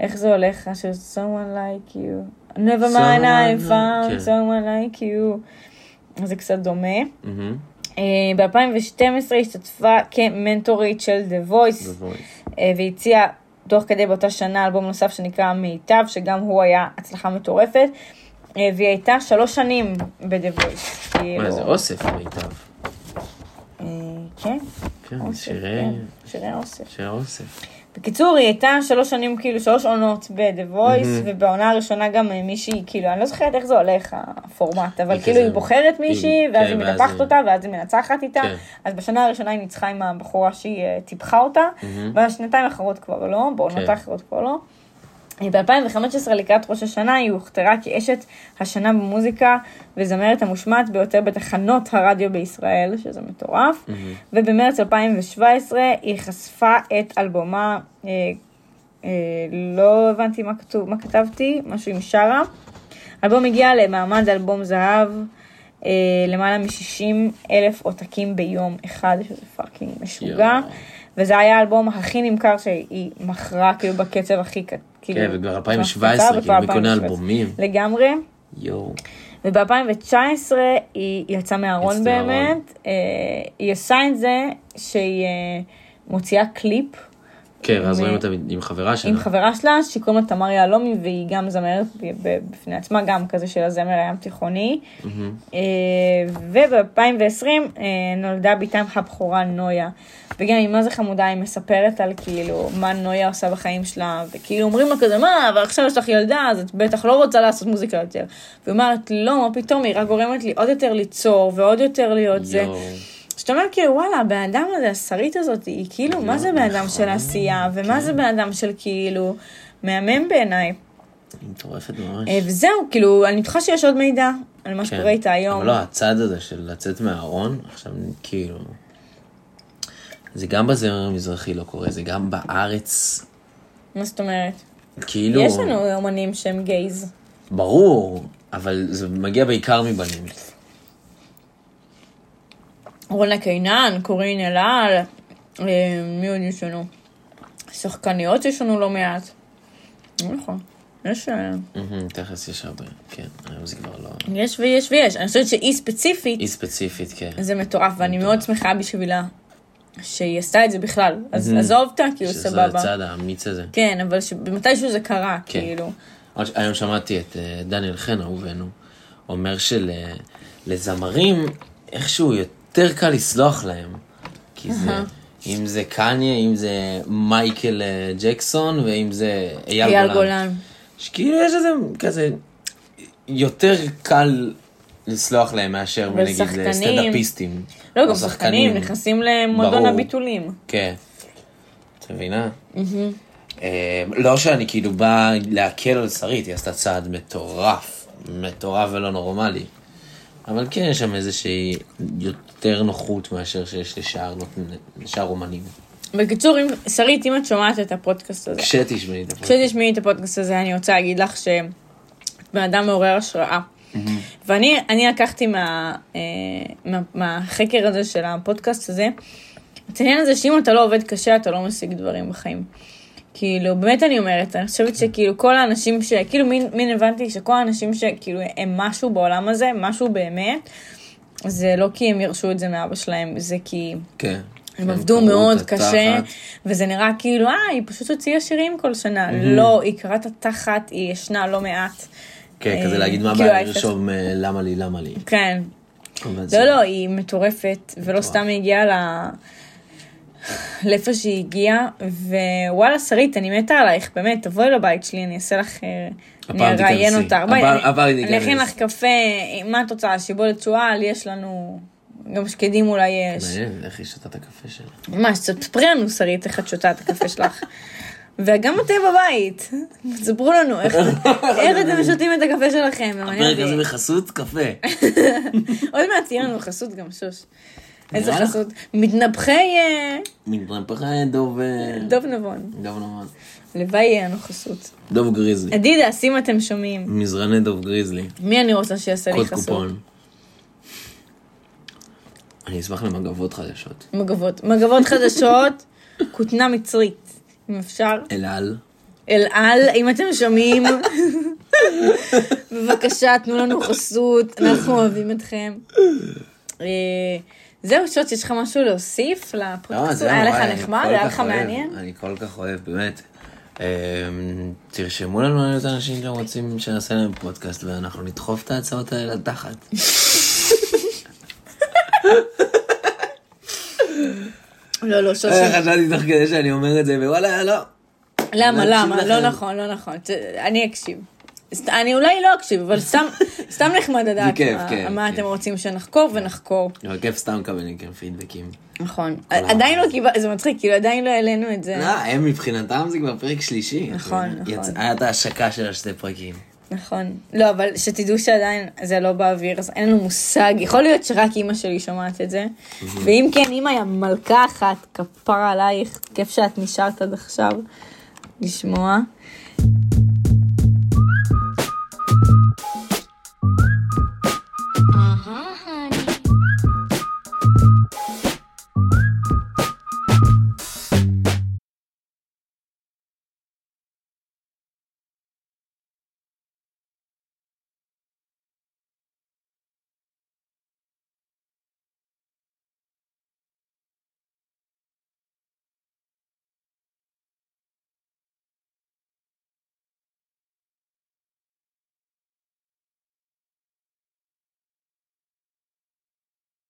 איך זה הולך, של someone like you, never mind I found someone like you, אז זה קצת דומה. מהמם. ב-2012 השתתפה כמנטורית של The Voice. אה, והציעה תוך כדי באותה שנה אלבום נוסף שנקרא מיטב, שגם הוא היה הצלחה מטורפת, אה, והיא הייתה שלוש שנים ב-The Voice. כאילו, מה, זה אוסף מיטב. אה, כן, כן, שירי... כן, שירי אוסף. שירי אוסף. בקיצור, היא הייתה שלוש שנים, כאילו, שלוש עונות ב-The Voice, ובעונה הראשונה גם מישהי, כאילו, אני לא זוכרת איך זה הולך, הפורמט, אבל היא כאילו, כזה- היא בוחרת מישהי, היא- ואז כן, היא ואז מנתחת היא- אותה, ואז היא מנצחת איתה. כן. אז בשנה הראשונה היא ניצחה עם הבחורה שהיא אה, טיפחה אותה, בשנתיים האחרות כבר לא, בעונות כן. האחרות כבר לא. ב-2015 לקראת ראש השנה היא הוכתרה כאשת השנה במוזיקה וזמרת המושמעת ביותר בתחנות הרדיו בישראל, שזה מטורף. ובמרץ 2017 היא חשפה את אלבומה, אה, אה, לא הבנתי מה כתוב, מה כתבתי, משהו עם שרה. האלבום הגיע למעמד אלבום זהב, אה, למעלה מ-60 אלף עותקים ביום אחד, שזה פאקינג משוגע. יואו. וזה היה האלבום הכי נמכר שהיא מכרה כאילו בקצב הכי ק- כאילו. כן, וכבר קצת 2017, קצר, כאילו, מי קונה 2017. אלבומים? לגמרי. יואו. וב-2019 היא יצאה מהארון באמת. אה, היא עושה את זה שהיא אה, מוציאה קליפ כן, ואז רואים אותה עם חברה שלה. עם חברה שלה, שקוראים לה תמר יהלומי, והיא גם זמרת בפני עצמה, גם כזה של הזמר הים תיכוני. מהמם. וב-2020 נולדה בתם הבכורה נויה. וגם היא מה זה חמודה, היא מספרת על כאילו מה נויה עושה בחיים שלה, וכאילו אומרים לה כזה, מה, אבל עכשיו יש לך ילדה, אז את בטח לא רוצה לעשות מוזיקה יותר. והיא אומרת, לא, מה פתאום, היא רק גורמת לי עוד יותר ליצור, ועוד יותר להיות זה. שאתה אומר כאילו וואלה הבן אדם הזה, השרית הזאת, היא כאילו, מה זה בן אדם של נכון, עשייה, ומה זה בן אדם של כאילו, מהמם בעיניי. היא מטורפת ממש. אה, וזהו, כאילו, אני בטוחה שיש עוד מידע על מה כן. שקורה איתה היום. אבל לא, הצד הזה של לצאת מהארון, עכשיו כאילו... זה גם בזמר המזרחי לא קורה, זה גם בארץ, מה זאת אומרת? כאילו... יש לנו אומנים שהם גייז. ברור, אבל זה מגיע בעיקר מבנים. רונה קינן, קורין אלעל, אה, מי עוד יש לנו? שחקניות יש לנו לא מעט. נכון. יש, אה, תכף יש הרבה, כן, היום זה כבר לא... יש ויש ויש. אני חושבת שהיא ספציפית, היא ספציפית, כן. זה מטורף, ואני מאוד שמחה בשבילה שהיא עשתה את זה בכלל. אז עזוב אותה, כאילו, שזה סבבה. הצד האמיץ הזה. כן, אבל שמתישהו זה קרה, כן. כאילו. היום שמעתי את אה, דניאל חן, אהובנו, אומר שלזמרים איכשהו יותר קל לסלוח להם. כי זה, אם זה קניה, אם זה מייקל אה, ג'קסון, ואם זה אייל אייל גולן. גולן. שכאילו יש איזה כזה, יותר קל לסלוח להם מאשר נגיד לסטנדאפיסטים. לא, גם שחקנים נכנסים למועדון. הביטולים. כן. את מבינה? אה, לא שאני כאילו בא להקל על שרית, היא עשתה צעד מטורף, מטורף ולא נורמלי. אבל כן, יש שם איזושהי יותר נוחות מאשר שיש לשאר, לשאר אומנים. בקיצור, אם- שרית, אם את שומעת את הפודקאסט הזה, כשתשמעי את הפרק. כשתשמעי את הפודקאסט הזה, אני רוצה להגיד לך שאת בן אדם מעורר השראה. ואני אני לקחתי מה, אה, מה, מהחקר הזה של הפודקאסט הזה, את העניין הזה שאם אתה לא עובד קשה, אתה לא משיג דברים בחיים. כאילו, באמת אני אומרת, אני חושבת שכאילו כל האנשים ש... כאילו, מין, מין הבנתי שכל האנשים שכאילו הם משהו בעולם הזה, משהו באמת, זה לא כי הם ירשו את זה מאבא שלהם, זה כי... כן. הם עבדו מאוד קשה, התחת. וזה נראה כאילו, אה, היא פשוט הוציאה שירים כל שנה. לא, היא קראת התחת, היא ישנה לא מעט. כן, אה, כזה להגיד מה כאילו הבעיה. לרשום אה, למה לי, למה לי. כן. אבל זה- לא, לא, היא מטורפת, ולא סתם היא הגיעה ל... לאיפה שהיא הגיעה, ווואלה, שרית, אני מתה עלייך, באמת, תבואי לבית שלי, אני אעשה לך... אה, אני אראיין. אותך. בואי, הפעם- אני- ניכנס. אכין לך קפה, מה את רוצה? שיבולת שועל, יש לנו... גם שקדים אולי יש. מעניין, איך היא שותה את הקפה שלה. ממש, תספרי לנו, שרית, איך את שותה את הקפה שלך. וגם אתם בבית, תספרו לנו (laughs) איך אתם שותים את הקפה שלכם. הפרק. הזה בחסות קפה. (laughs) עוד מעט תהיה לנו חסות גם שוש. איזה? חסות? מתנפחי אה, מתנפחה דוב... אה, דוב נבון. דוב נורא. לוואי יהיה לנו חסות. דוב גריזלי. אדידס, אם אתם שומעים, מזרני דוב גריזלי. מי אני רוצה שיעשה לי קוד חסות? קופון. אני אשמח למגבות חדשות. מגבות. מגבות חדשות, (laughs) כותנה מצרית, אם אפשר. אל על. אל על, אם אתם שומעים, (laughs) בבקשה, תנו לנו חסות, אנחנו אוהבים אתכם. זהו, שוט, יש לך משהו להוסיף לא, לפודקאסט? זהו, היה לך נחמד? היה לך מעניין? אני כל כך אוהב, באמת. אמ, תרשמו לנו על איזה אנשים שרוצים שנעשה להם פודקאסט ואנחנו נדחוף את ההצעות האלה לתחת. לא, לא, שוט. אה, חשבתי תוך כדי שאני אומר את זה ווואלה לא. למה, למה? לא. נכון, לא נכון. אני אקשיב. אני אולי לא אקשיב, אבל סתם, (laughs) סתם נחמד לדעת כיף, מה- כיף, מה כיף. אתם רוצים שנחקור ונחקור. אבל כיף סתם לקבל מכם פידבקים. נכון. עדיין לא קיבל, זה מצחיק, כאילו עדיין לא העלינו את זה. לא, הם מבחינתם זה כבר פרק שלישי. נכון? נכון. יצאה את ההשקה של השתי פרקים. נכון. לא, אבל שתדעו שעדיין זה לא באוויר, אז אין לנו מושג. יכול להיות שרק אימא שלי שומעת את זה. ואם כן, אימא היא המלכה אחת, כפרה עלייך, כיף שאת נשארת עד עכשיו לשמוע.